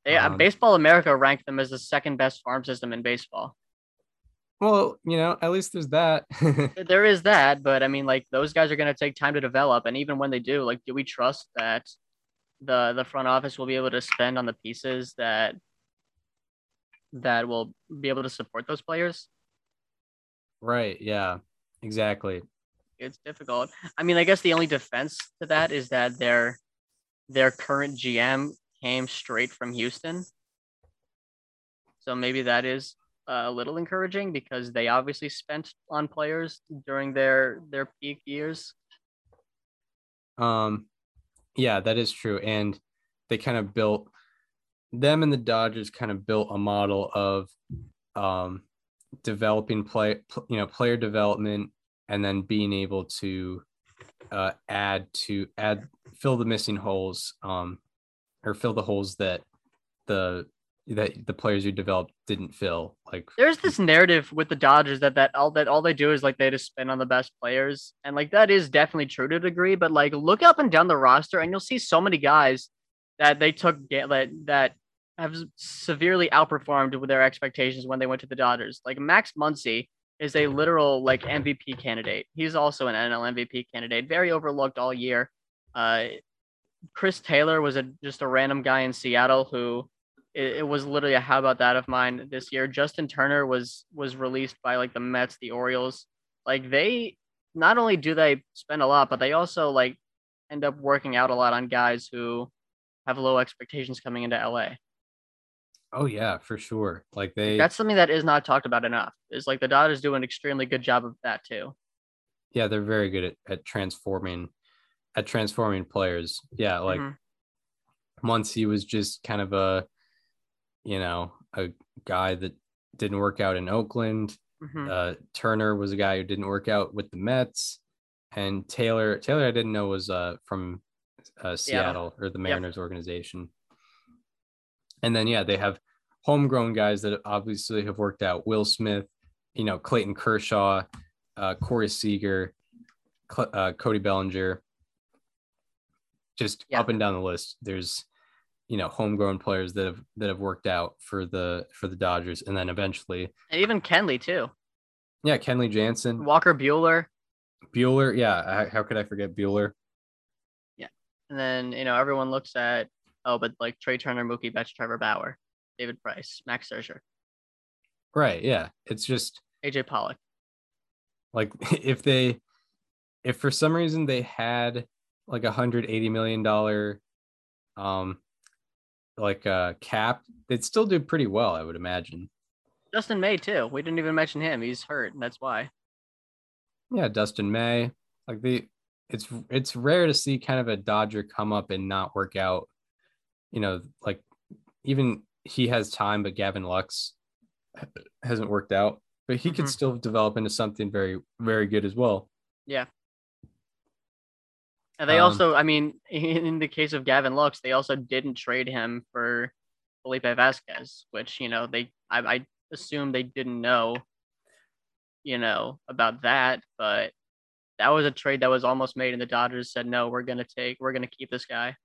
They, uh, Um, Baseball America ranked them as the second best farm system in baseball. Well, you know, at least there's that. There is that, but I mean, like those guys are going to take time to develop, and even when they do, like, do we trust that the the front office will be able to spend on the pieces that that will be able to support those players? right, yeah. Exactly. It's difficult. I mean, I guess the only defense to that is that their their current GM came straight from Houston, so maybe that is a little encouraging because they obviously spent on players during their their peak years. Um, yeah, that is true. And they kind of built them and the Dodgers kind of built a model of um developing play, you know, player development and then being able to uh add to add fill the missing holes um or fill the holes that the that the players you developed didn't fill like there's this narrative with the Dodgers that that all that all they do is like they just spend on the best players, and like that is definitely true to a degree. But like look up and down the roster, and you'll see so many guys that they took that that have severely outperformed with their expectations when they went to the Dodgers. Like Max Muncy is a literal like MVP candidate. He's also an NL MVP candidate, very overlooked all year. Uh, Chris Taylor was a just a random guy in Seattle who it, it was literally a how about that of mine this year. Justin Turner was was released by like the Mets, the Orioles. Like they not only do they spend a lot, but they also like end up working out a lot on guys who have low expectations coming into LA. Oh yeah for sure like they That's something that is not talked about enough. Is like the Dodgers do an extremely good job of that too. yeah they're very good at, at transforming at transforming players yeah like Mhm. once he was just kind of a you know a guy that didn't work out in oakland Mhm. uh turner was a guy who didn't work out with the mets and taylor taylor i didn't know was uh from uh, seattle or the mariners organization and then yeah they have homegrown guys that obviously have worked out will smith you know clayton kershaw uh corey seager Cl- uh, cody bellinger just Yeah. up and down the list there's you know homegrown players that have that have worked out for the for the dodgers and then eventually And even Kenley too. yeah kenley jansen Walker Buehler. buehler yeah how, how could i forget buehler Yeah. And then, you know, everyone looks at, oh, but like Trea Turner, Mookie Betts, Trevor Bauer, David Price, Max Scherzer, right yeah it's just AJ Pollock. like if they if for some reason they had like a hundred eighty million dollar um like a cap they'd still do pretty well i would imagine Dustin May too. We didn't even mention him. He's hurt, and that's why. yeah dustin may like the it's it's rare to see kind of a dodger come up and not work out you know like even he has time but gavin lux hasn't worked out but he could Mhm. still develop into something very very good as well Yeah. And they Um, also, I mean, in the case of Gavin Lux, they also didn't trade him for Felipe Vasquez, which you know they, I, I assume they didn't know, you know, about that, but that was a trade that was almost made, and the Dodgers said no, we're gonna take, we're gonna keep this guy.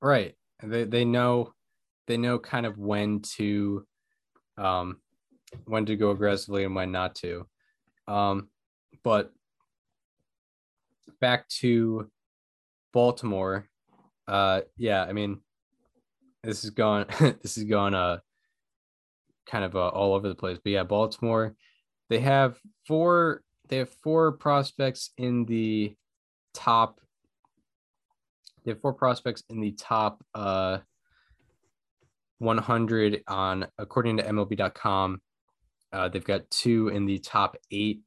Right. They they know they know kind of when to um, when to go aggressively and when not to. Um, but back to Baltimore. Uh, yeah, I mean, this is going this is going uh kind of uh, all over the place. But yeah, Baltimore, they have four they have four prospects in the top. They have four prospects in the top uh 100 on according to MLB.com. Uh, they've got two in the top eight,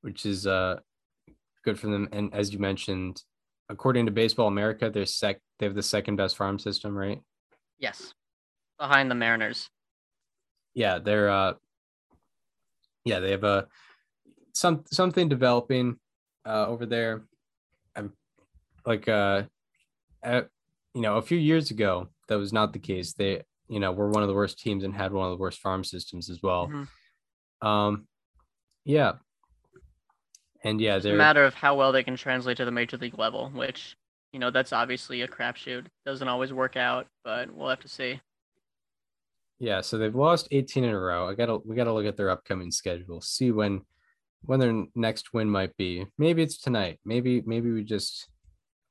which is uh good for them. And as you mentioned, according to Baseball America, they're sec they have the second best farm system, right? Yes, behind the Mariners. Yeah, they're uh yeah, they have a some something developing uh over there. I'm like uh you know, a few years ago that was not the case. They, you know, were one of the worst teams and had one of the worst farm systems as well. Mhm. Um yeah. And yeah, It's a matter of how well they can translate to the major league level, which you know that's obviously a crapshoot. Doesn't always work out, but we'll have to see. Yeah, so they've lost 18 in a row. I gotta we gotta look at their upcoming schedule, see when when their next win might be. Maybe it's tonight. Maybe maybe we just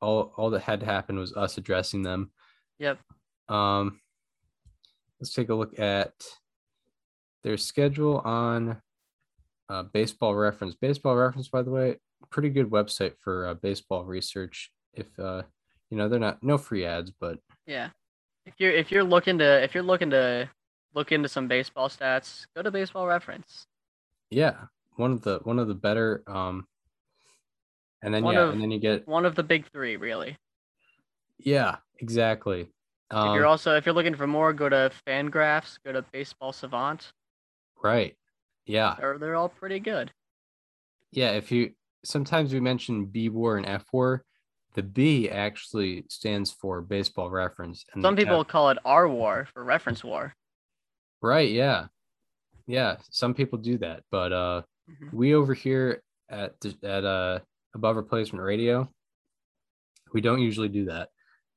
all all that had to happen was us addressing them. Yep. Um let's take a look at their schedule on uh, baseball reference. Baseball reference, by the way, pretty good website for uh, baseball research. If uh you know they're not no free ads, but Yeah. If you're if you're looking to if you're looking to look into some baseball stats, go to Baseball Reference. yeah one of the one of the better um and then One yeah of- and then you get One of the big three, really. yeah exactly if you're um, also if you're looking for more, go to Fangraphs, go to Baseball Savant. right yeah They're they're all pretty good. yeah if you sometimes we mention b war and f war the b actually stands for baseball reference and Some people F- call it R War for reference war. right yeah yeah some people do that but uh Mhm. we over here at at uh above replacement radio we don't usually do that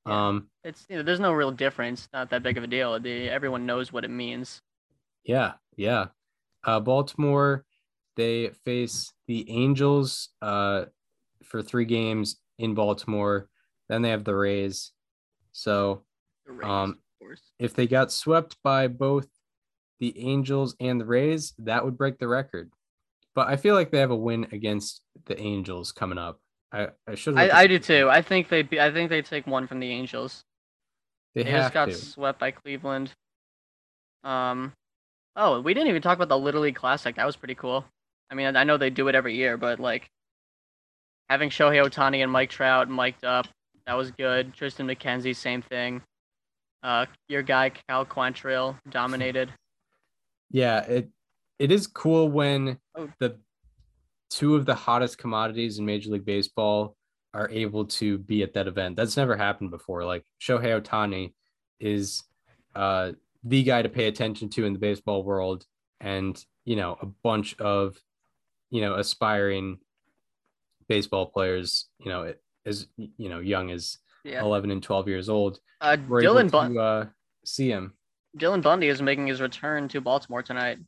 Yeah. um It's you know, there's no real difference. Not that big of a deal. The, everyone knows what it means. Yeah, yeah. Uh, Baltimore, they face the Angels uh, for three games in Baltimore. Then they have the Rays. So The Rays, Um, of course. if they got swept by both the Angels and the Rays, that would break the record. But I feel like they have a win against the Angels coming up. I, I should. I, I do too. I think they be- I think they take one from the Angels. They, They, just got to. swept by Cleveland. Um, oh, we didn't even talk about the Little League Classic. That was pretty cool. I mean, I know they do it every year, but like having Shohei Ohtani and Mike Trout mic'd up, that was good. Triston McKenzie, same thing. Uh, your guy Cal Quantrill dominated. Yeah, it it is cool when Oh. the two of the hottest commodities in Major League Baseball are able to be at that event. That's never happened before. Like Shohei Ohtani is uh the guy to pay attention to in the baseball world and you know a bunch of you know aspiring baseball players, you know, as you know, young as Yeah. 11 and 12 years old, Uh, Dylan Bun- to uh, see him. Dylan Bundy is making his return to Baltimore tonight.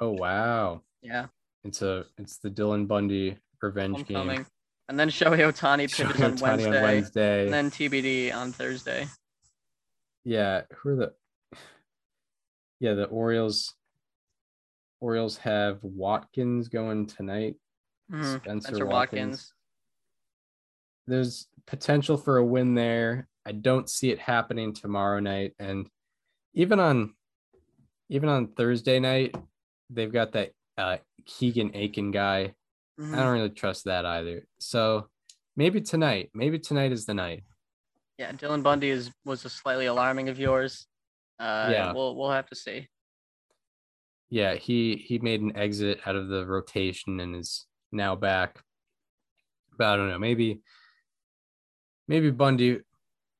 Oh wow. Yeah, It's a it's the Dylan Bundy revenge game. And then Shohei Ohtani pitches Shohei on Ohtani Wednesday, Wednesday. and then TBD on Thursday. yeah, who are the Yeah, the Orioles Orioles have Watkins going tonight. Mhm, Spencer, Spencer Watkins. Watkins. There's potential for a win there. I don't see it happening tomorrow night and even on even on Thursday night, they've got that uh Keegan Akin guy. Mhm. I don't really trust that either. So maybe tonight, maybe tonight is the night. Yeah, Dylan Bundy is was a slightly alarming of yours. Uh, Yeah. we'll we'll have to see. Yeah, he he made an exit out of the rotation and is now back. But I don't know, maybe maybe Bundy,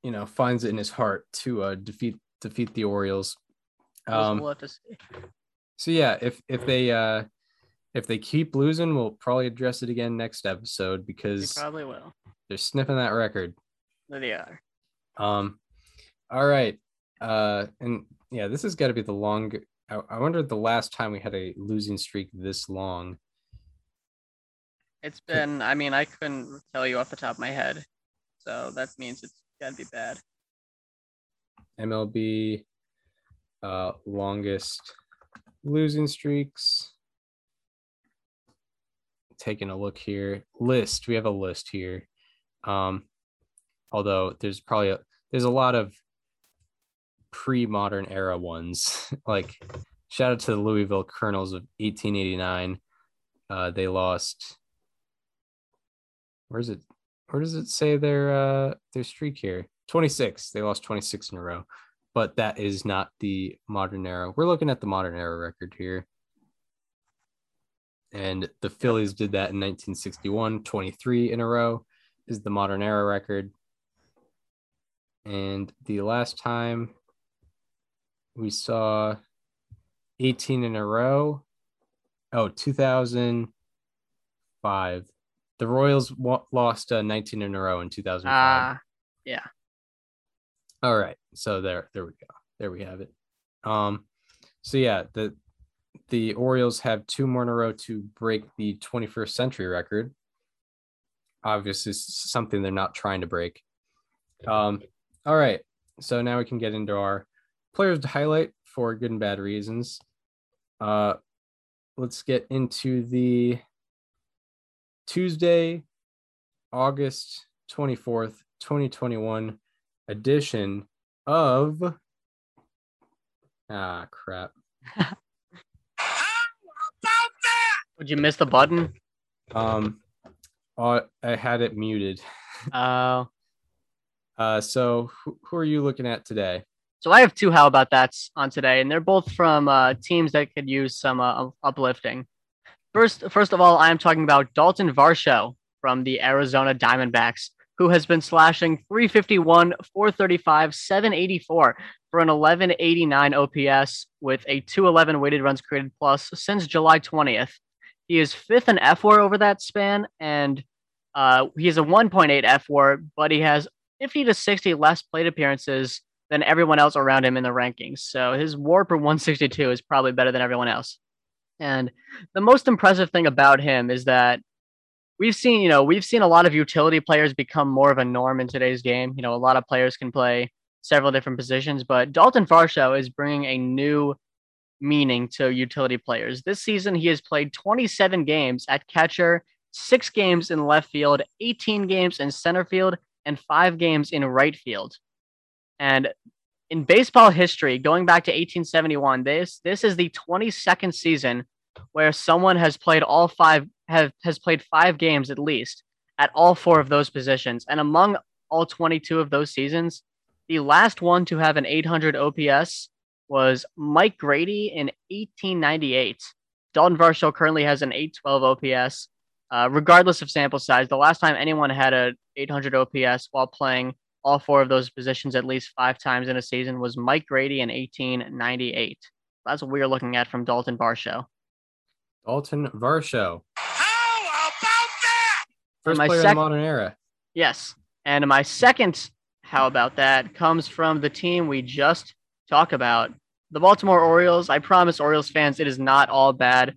you know, finds it in his heart to uh defeat defeat the Orioles. Um we'll have to see. So yeah, if if they uh if they keep losing, we'll probably address it again next episode because probably will. they're sniffing that record. They are. Um, all right. Uh, and yeah, this has got to be the long. I, I wonder the last time we had a losing streak this long. It's been. I mean, I couldn't tell you off the top of my head, so that means it's gotta be bad. MLB uh, longest losing streaks. Taking a look here. List. We have a list here. Um, although there's probably a, there's a lot of pre-modern era ones. like shout out to the Louisville Colonels of 1889. Uh, they lost. Where's it? Where does it say their uh their streak here? 26. They lost 26 in a row, but that is not the modern era. We're looking at the modern era record here. And the Phillies did that in 1961, 23 in a row is the modern era record. And the last time we saw 18 in a row, oh, 2005. The Royals lost uh, 19 in a row in 2005. Ah, yeah. All right. So there there we go. There we have it. Um so yeah, the the Orioles have two more in a row to break the 21st century record. Obviously something they're not trying to break. Um all right. So now we can get into our players to highlight for good and bad reasons. Uh let's get into the Tuesday, August 24th, 2021 edition of ah crap Would you miss the button? um uh, i had it muted Oh. uh so who, who are you looking at today So I have two how about that's on today, and they're both from uh, teams that could use some uh, uplifting. First, first of all, I am talking about Dalton Varsho from the Arizona Diamondbacks, who has been slashing 351, 435, 784 for an 1189 OPS with a 211 weighted runs created plus since July 20th. He is fifth in fWAR over that span, and uh, he has a 1.8 fWAR, but he has 50 to 60 less plate appearances than everyone else around him in the rankings. So his WAR per 162 is probably better than everyone else. And the most impressive thing about him is that we've seen, you know, we've seen a lot of utility players become more of a norm in today's game. You know, a lot of players can play several different positions, but Dalton Varsho is bringing a new meaning to utility players. This season, he has played 27 games at catcher, six games in left field, 18 games in center field, and five games in right field. And in baseball history, going back to 1871, this this is the 22nd season where someone has played all five have has played five games at least at all four of those positions. And among all 22 of those seasons, the last one to have an 800 OPS was Mike Grady in 1898. Dalton Varsho currently has an 812 OPS. Uh, regardless of sample size, the last time anyone had a 800 OPS while playing all four of those positions at least five times in a season was Mike Grady in 1898. That's what we are looking at from Dalton Varsho. dalton varsho? First my player sec- in the modern era Yes. And my second how about that comes from the team we just talked about, the Baltimore Orioles. I promise Orioles fans it is not all bad.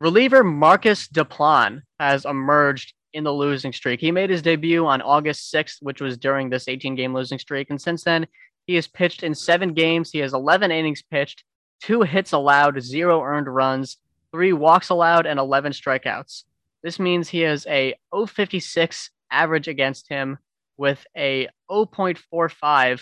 Reliever Marcos Diplan has emerged in the losing streak. He made his debut on August 6th, which was during this 18 game losing streak. And since then, he has pitched in seven games. He has 11 innings pitched, two hits allowed, zero earned runs, three walks allowed, and 11 strikeouts. This means he has a 056 average against him with a 0.45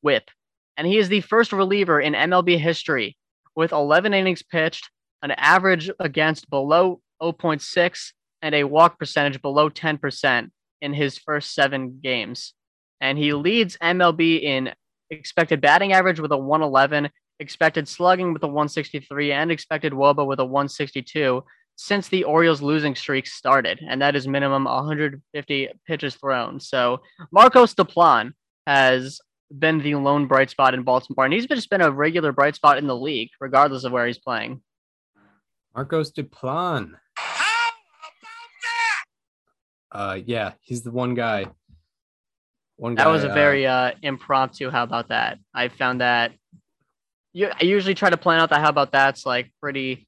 whip. And he is the first reliever in MLB history with 11 innings pitched, an average against below 0.6, and a walk percentage below 10% in his first seven games. And he leads MLB in expected batting average with a 111, expected slugging with a 163, and expected WOBA with a 162 since the Orioles losing streak started, and that is minimum 150 pitches thrown. So Marcos Diplan has been the lone bright spot in Baltimore, and he's just been a regular bright spot in the league, regardless of where he's playing. marcos diplan How about that? uh yeah he's the one guy One guy, That was a uh, very uh, impromptu. How about that? I found that. You, I usually try to plan out the how about that's like pretty,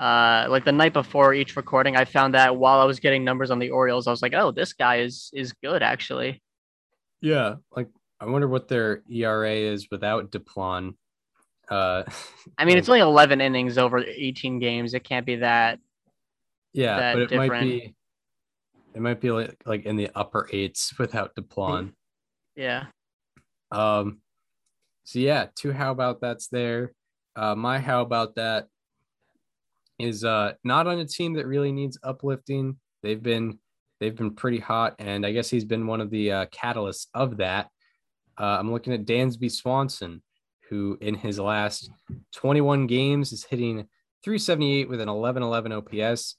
uh, like the night before each recording. I found that while I was getting numbers on the Orioles, I was like, oh, this guy is is good actually. yeah. Like I wonder what their ERA is without Diplan. Uh, I mean, it's only 11 innings over 18 games. It can't be that. yeah, that but it might be. It might be like, like in the upper eights without Diplan. Yeah. Um, so yeah, two how about that's there. Uh, my how about that is uh not on a team that really needs uplifting. They've been they've been pretty hot, and I guess he's been one of the uh, catalysts of that. Uh, I'm looking at Dansby Swanson, who in his last 21 games is hitting 378 with an 1111 OPS.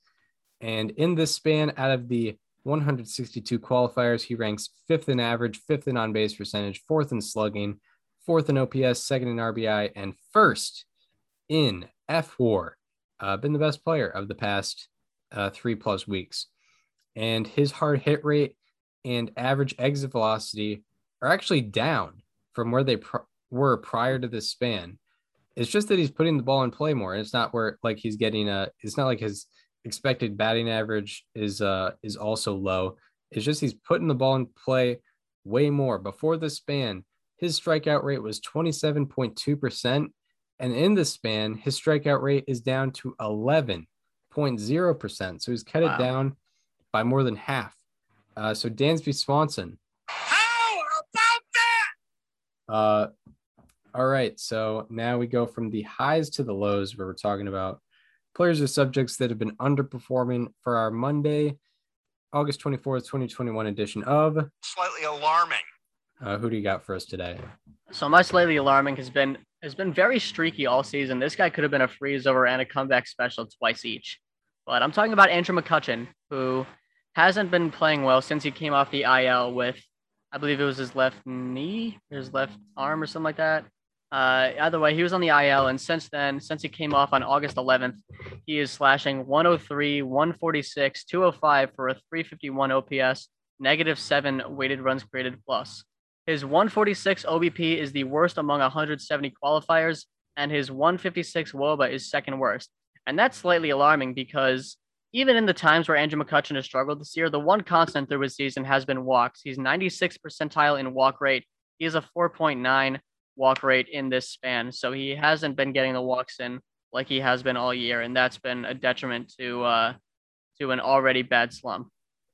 And in this span, out of the 162 qualifiers, he ranks fifth in average, fifth in on base percentage, fourth in slugging, fourth in OPS, second in RBI, and first in fWAR. Uh, been the best player of the past uh, three plus weeks. And his hard hit rate and average exit velocity are actually down from where they pr- were prior to this span. It's just that he's putting the ball in play more. And it's not where like he's getting a, it's not like his expected batting average is uh is also low. It's just he's putting the ball in play way more. Before the span, his strikeout rate was 27.2%. And in this span, his strikeout rate is down to 11.0%. So he's cut Wow. it down by more than half. Uh, so Dansby Swanson. How about that? Uh, all right. So now we go from the highs to the lows where we're talking about players or subjects that have been underperforming for our Monday, August 24th, 2021 edition of Slightly alarming. uh, Who do you got for us today? So my slightly alarming has been has been very streaky all season. This guy could have been a freeze over and a comeback special twice each. But I'm talking about Andrew McCutchen, who hasn't been playing well since he came off the IL with, I believe it was his left knee, his left arm, or something like that. Uh, either way, he was on the IL, and since then, since he came off on August 11th, he is slashing 103, 146, 205 for a 351 OPS, negative seven weighted runs created plus. His 146 OBP is the worst among 170 qualifiers, and his 156 WOBA is second worst. And that's slightly alarming because even in the times where Andrew McCutchen has struggled this year, the one constant through his season has been walks. He's 96 percentile in walk rate. He has a 4.9 walk rate in this span, so he hasn't been getting the walks in like he has been all year, and that's been a detriment to uh, to an already bad slump.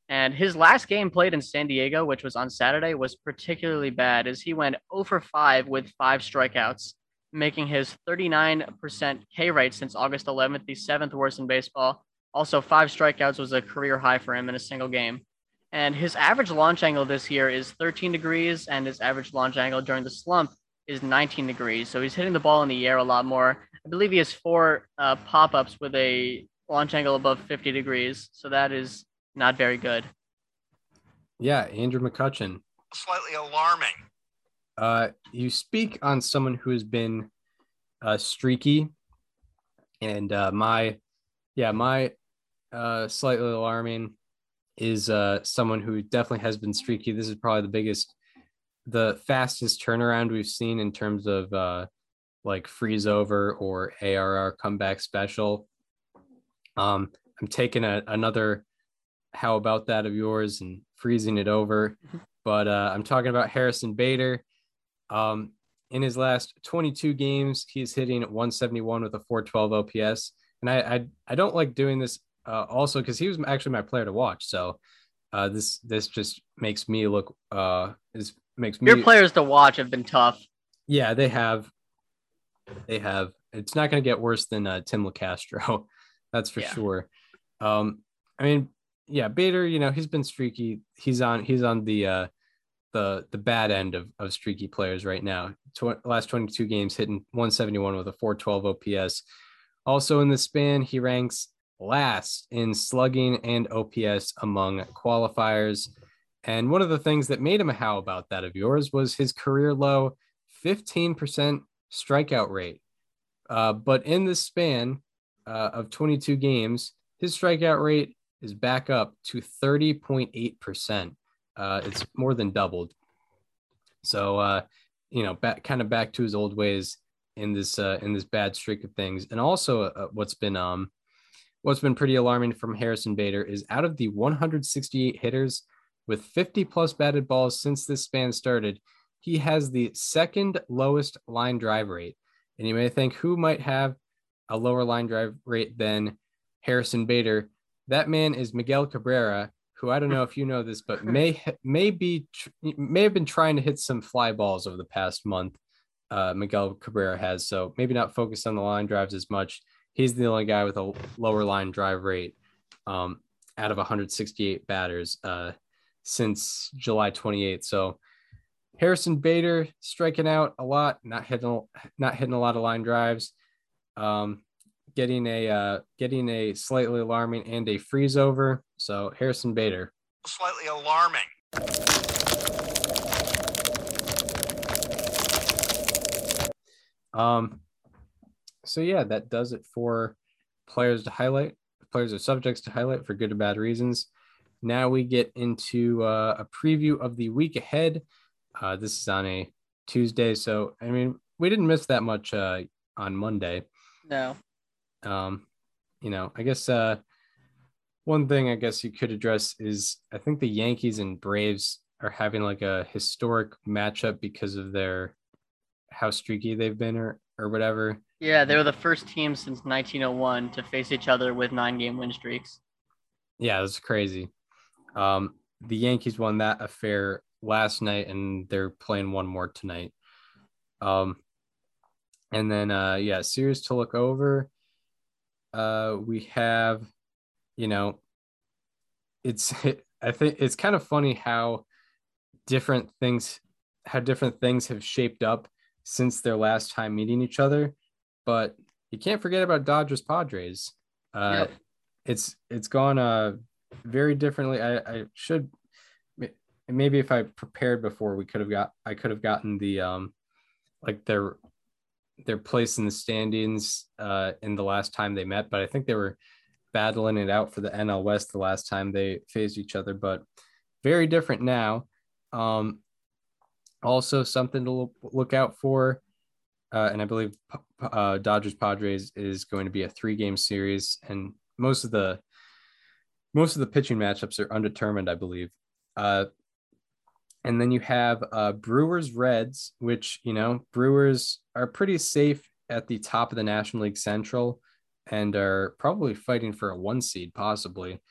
And his last game played in San Diego, which was on Saturday, was particularly bad as he went 0 for 5 with five strikeouts, making his 39% K rate since August 11th, the seventh worst in baseball. Also, five strikeouts was a career high for him in a single game. And his average launch angle this year is 13 degrees, and his average launch angle during the slump is 19 degrees. So he's hitting the ball in the air a lot more. I believe he has four uh, pop ups with a launch angle above 50 degrees. So that is not very good. Yeah, Andrew McCutchen. Slightly alarming. Uh, you speak on someone who has been uh, streaky, and uh, my, yeah, my uh, slightly alarming is uh, someone who definitely has been streaky. This is probably the biggest, the fastest turnaround we've seen in terms of uh, like freeze over or ARR comeback special. Um, I'm taking a, another how about that of yours and freezing it over, but uh, I'm talking about Harrison Bader. Um, in his last 22 games, he's hitting 171 with a 412 OPS. And I I, I don't like doing this uh, also because he was actually my player to watch. So uh, this this just makes me look uh is makes me Your players to watch have been tough. yeah they have they have it's not going to get worse than uh, Tim Locastro that's for Yeah. sure um I mean yeah Bader you know he's been streaky. He's on he's on the uh the the bad end of, of streaky players right now. Tw- last 22 games hitting 171 with a 412 OPS also in the span he ranks last in slugging and OPS among qualifiers. And one of the things that made him a how about that of yours was his career low 15% strikeout rate. Uh, but in the span uh, of 22 games, his strikeout rate is back up to 30.8%. Uh, it's more than doubled. So uh, you know, back kind of back to his old ways in this uh, in this bad streak of things. And also, uh, what's been um, what's been pretty alarming from Harrison Bader is out of the 168 hitters with 50 plus batted balls since this span started, he has the second lowest line drive rate. And you may think who might have a lower line drive rate than Harrison Bader. That man is Miguel Cabrera, who I don't know if you know this, but may may be may have been trying to hit some fly balls over the past month. Uh, Miguel Cabrera has so maybe not focused on the line drives as much. He's the only guy with a lower line drive rate um, out of 168 batters uh, since July 28th. So Harrison Bader striking out a lot, not hitting not hitting a lot of line drives. Um, getting a uh, getting a slightly alarming and a freeze over. So Harrison Bader. Slightly alarming. Um, so yeah, that does it for players to highlight. Players or subjects to highlight for good or bad reasons. Now we get into uh, a preview of the week ahead. Uh, this is on a Tuesday, so I mean we didn't miss that much uh, on Monday. No. Um, you know, I guess uh, one thing I guess you could address is I think the Yankees and Braves are having like a historic matchup because of their how streaky they've been or or whatever. Yeah, they were the first team since 1901 to face each other with nine game win streaks. Yeah, that's crazy. Um, the Yankees won that affair last night, and they're playing one more tonight. Um, and then uh, yeah, series to look over uh, we have, you know, it's I think it's kind of funny how different things how different things have shaped up since their last time meeting each other. But you can't forget about Dodgers Padres. Uh, yep. It's it's gone uh very differently. I, I should maybe if I prepared before, we could have got I could have gotten the um like their their place in the standings uh, in the last time they met, but I think they were battling it out for the NL West the last time they faced each other. But very different now. Um, also, something to look out for, uh, and I believe uh, Dodgers Padres is going to be a three game series, and most of the most of the pitching matchups are undetermined, I believe. Uh, and then you have uh, Brewers Reds, which, you know, Brewers are pretty safe at the top of the National League Central and are probably fighting for a one seed, possibly.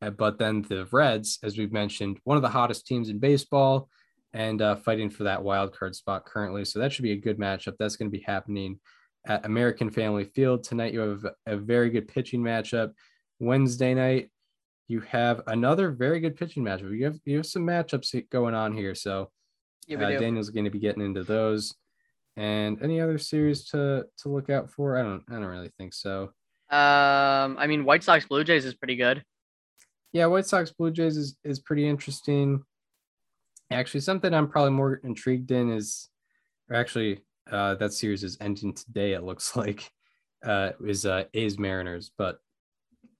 Uh, but then the Reds, as we've mentioned, one of the hottest teams in baseball and uh, fighting for that wild card spot currently. So that should be a good matchup. That's going to be happening at American Family Field tonight. You have a very good pitching matchup. Wednesday night, you have another very good pitching matchup. You have you have some matchups going on here, so yeah, uh, Daniel's going to be getting into those. And any other series to to look out for? I don't I don't really think so. Um, I mean, White Sox Blue Jays is pretty good. Yeah, White Sox Blue Jays is is pretty interesting. Actually, something I'm probably more intrigued in is, or actually, uh, that series is ending today. It looks like, uh, is uh, A's Mariners, but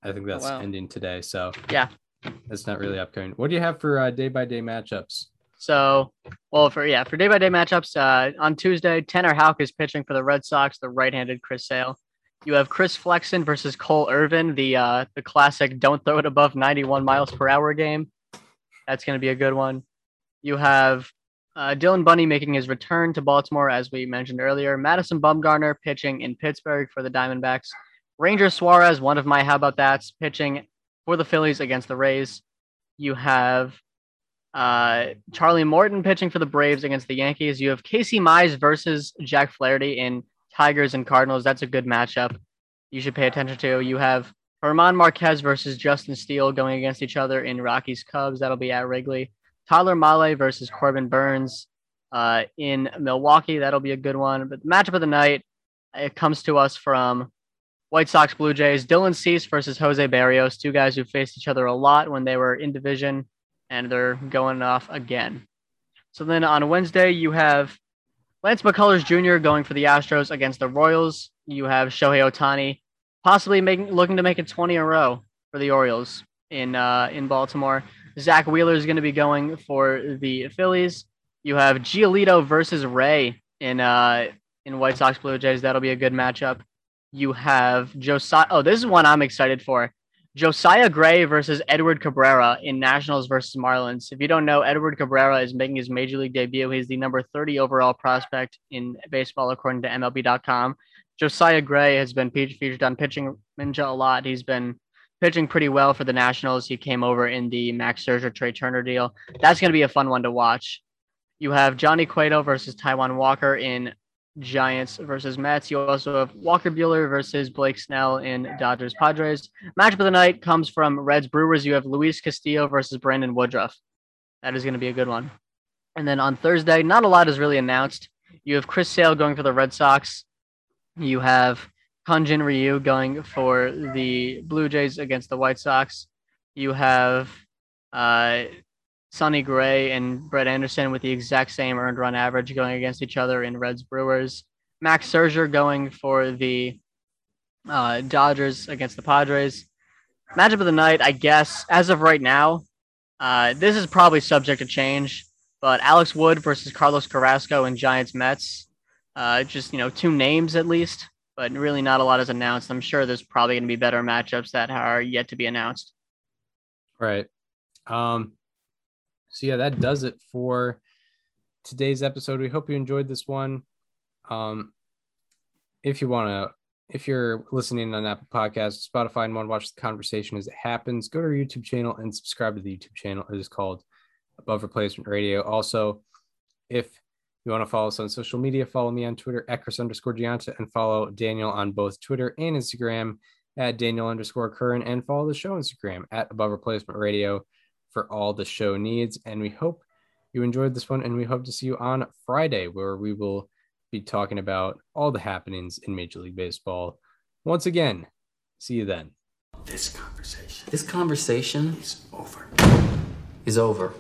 I think that's oh, wow. ending today. So yeah, that's not really upcoming. What do you have for day by day matchups? So, well, for yeah, for day by day matchups, uh, on Tuesday, Tanner Houck is pitching for the Red Sox, the right-handed Chris Sale. You have Chris Flexen versus Cole Irvin, the uh, the classic "don't throw it above 91 miles per hour" game. That's going to be a good one. You have uh, Dylan Bundy making his return to Baltimore, as we mentioned earlier. Madison Bumgarner pitching in Pittsburgh for the Diamondbacks. Ranger Suarez, one of my how about that's pitching for the Phillies against the Rays. You have uh, Charlie Morton pitching for the Braves against the Yankees. You have Casey Mize versus Jack Flaherty in Tigers and Cardinals. That's a good matchup. You should pay attention to. You have Herman Marquez versus Justin Steele going against each other in Rockies Cubs. That'll be at Wrigley. Tyler Mahle versus Corbin Burnes uh, in Milwaukee. That'll be a good one. But the matchup of the night, it comes to us from White Sox Blue Jays, Dylan Cease versus Jose Berrios, two guys who faced each other a lot when they were in division, and they're going off again. So then on Wednesday, you have Lance McCullers Jr. going for the Astros against the Royals. You have Shohei Ohtani possibly making looking to make it 20 in a row for the Orioles in uh, in Baltimore. Zack Wheeler is going to be going for the Phillies. You have Giolito versus Ray in uh in White Sox Blue Jays. That'll be a good matchup. You have Josiah. Oh, this is one I'm excited for. Josiah Gray versus Edward Cabrera in Nationals versus Marlins. If you don't know, Edward Cabrera is making his major league debut. He's the number 30 overall prospect in baseball, according to MLB.com. Josiah Gray has been featured on Pitching Ninja a lot. He's been pitching pretty well for the Nationals. He came over in the Max Scherzer Trea Turner deal. That's going to be a fun one to watch. You have Johnny Cueto versus Taijuan Walker in Giants versus Mets. You also have Walker Buehler versus Blake Snell in Dodgers Padres. Matchup of the night comes from Reds Brewers. You have Luis Castillo versus Brandon Woodruff. That is going to be a good one. And then on Thursday, not a lot is really announced. You have Chris Sale going for the Red Sox. You have Hyun-Jin Ryu going for the Blue Jays against the White Sox. You have uh, Sonny Gray and Brett Anderson with the exact same earned run average going against each other in Reds Brewers. Max Scherzer going for the uh, Dodgers against the Padres. Matchup of the night, I guess, as of right now, uh, this is probably subject to change, but Alex Wood versus Carlos Carrasco and Giants Mets. Uh, just, you know, two names at least, but really not a lot is announced. I'm sure there's probably going to be better matchups that are yet to be announced. Right. Um, so yeah, that does it for today's episode. We hope you enjoyed this one. Um, if you want to, if you're listening on Apple Podcasts, Spotify, and want to watch the conversation as it happens, go to our YouTube channel and subscribe to the YouTube channel. It is called Above Replacement Radio. Also, if you want to follow us on social media, follow me on Twitter at Chris underscore Gianta and follow Daniel on both Twitter and Instagram at Daniel underscore Curran and follow the show Instagram at Above Replacement Radio for all the show needs. And we hope you enjoyed this one. And we hope to see you on Friday, where we will be talking about all the happenings in Major League Baseball. Once again, see you then. This conversation This conversation is over. is over.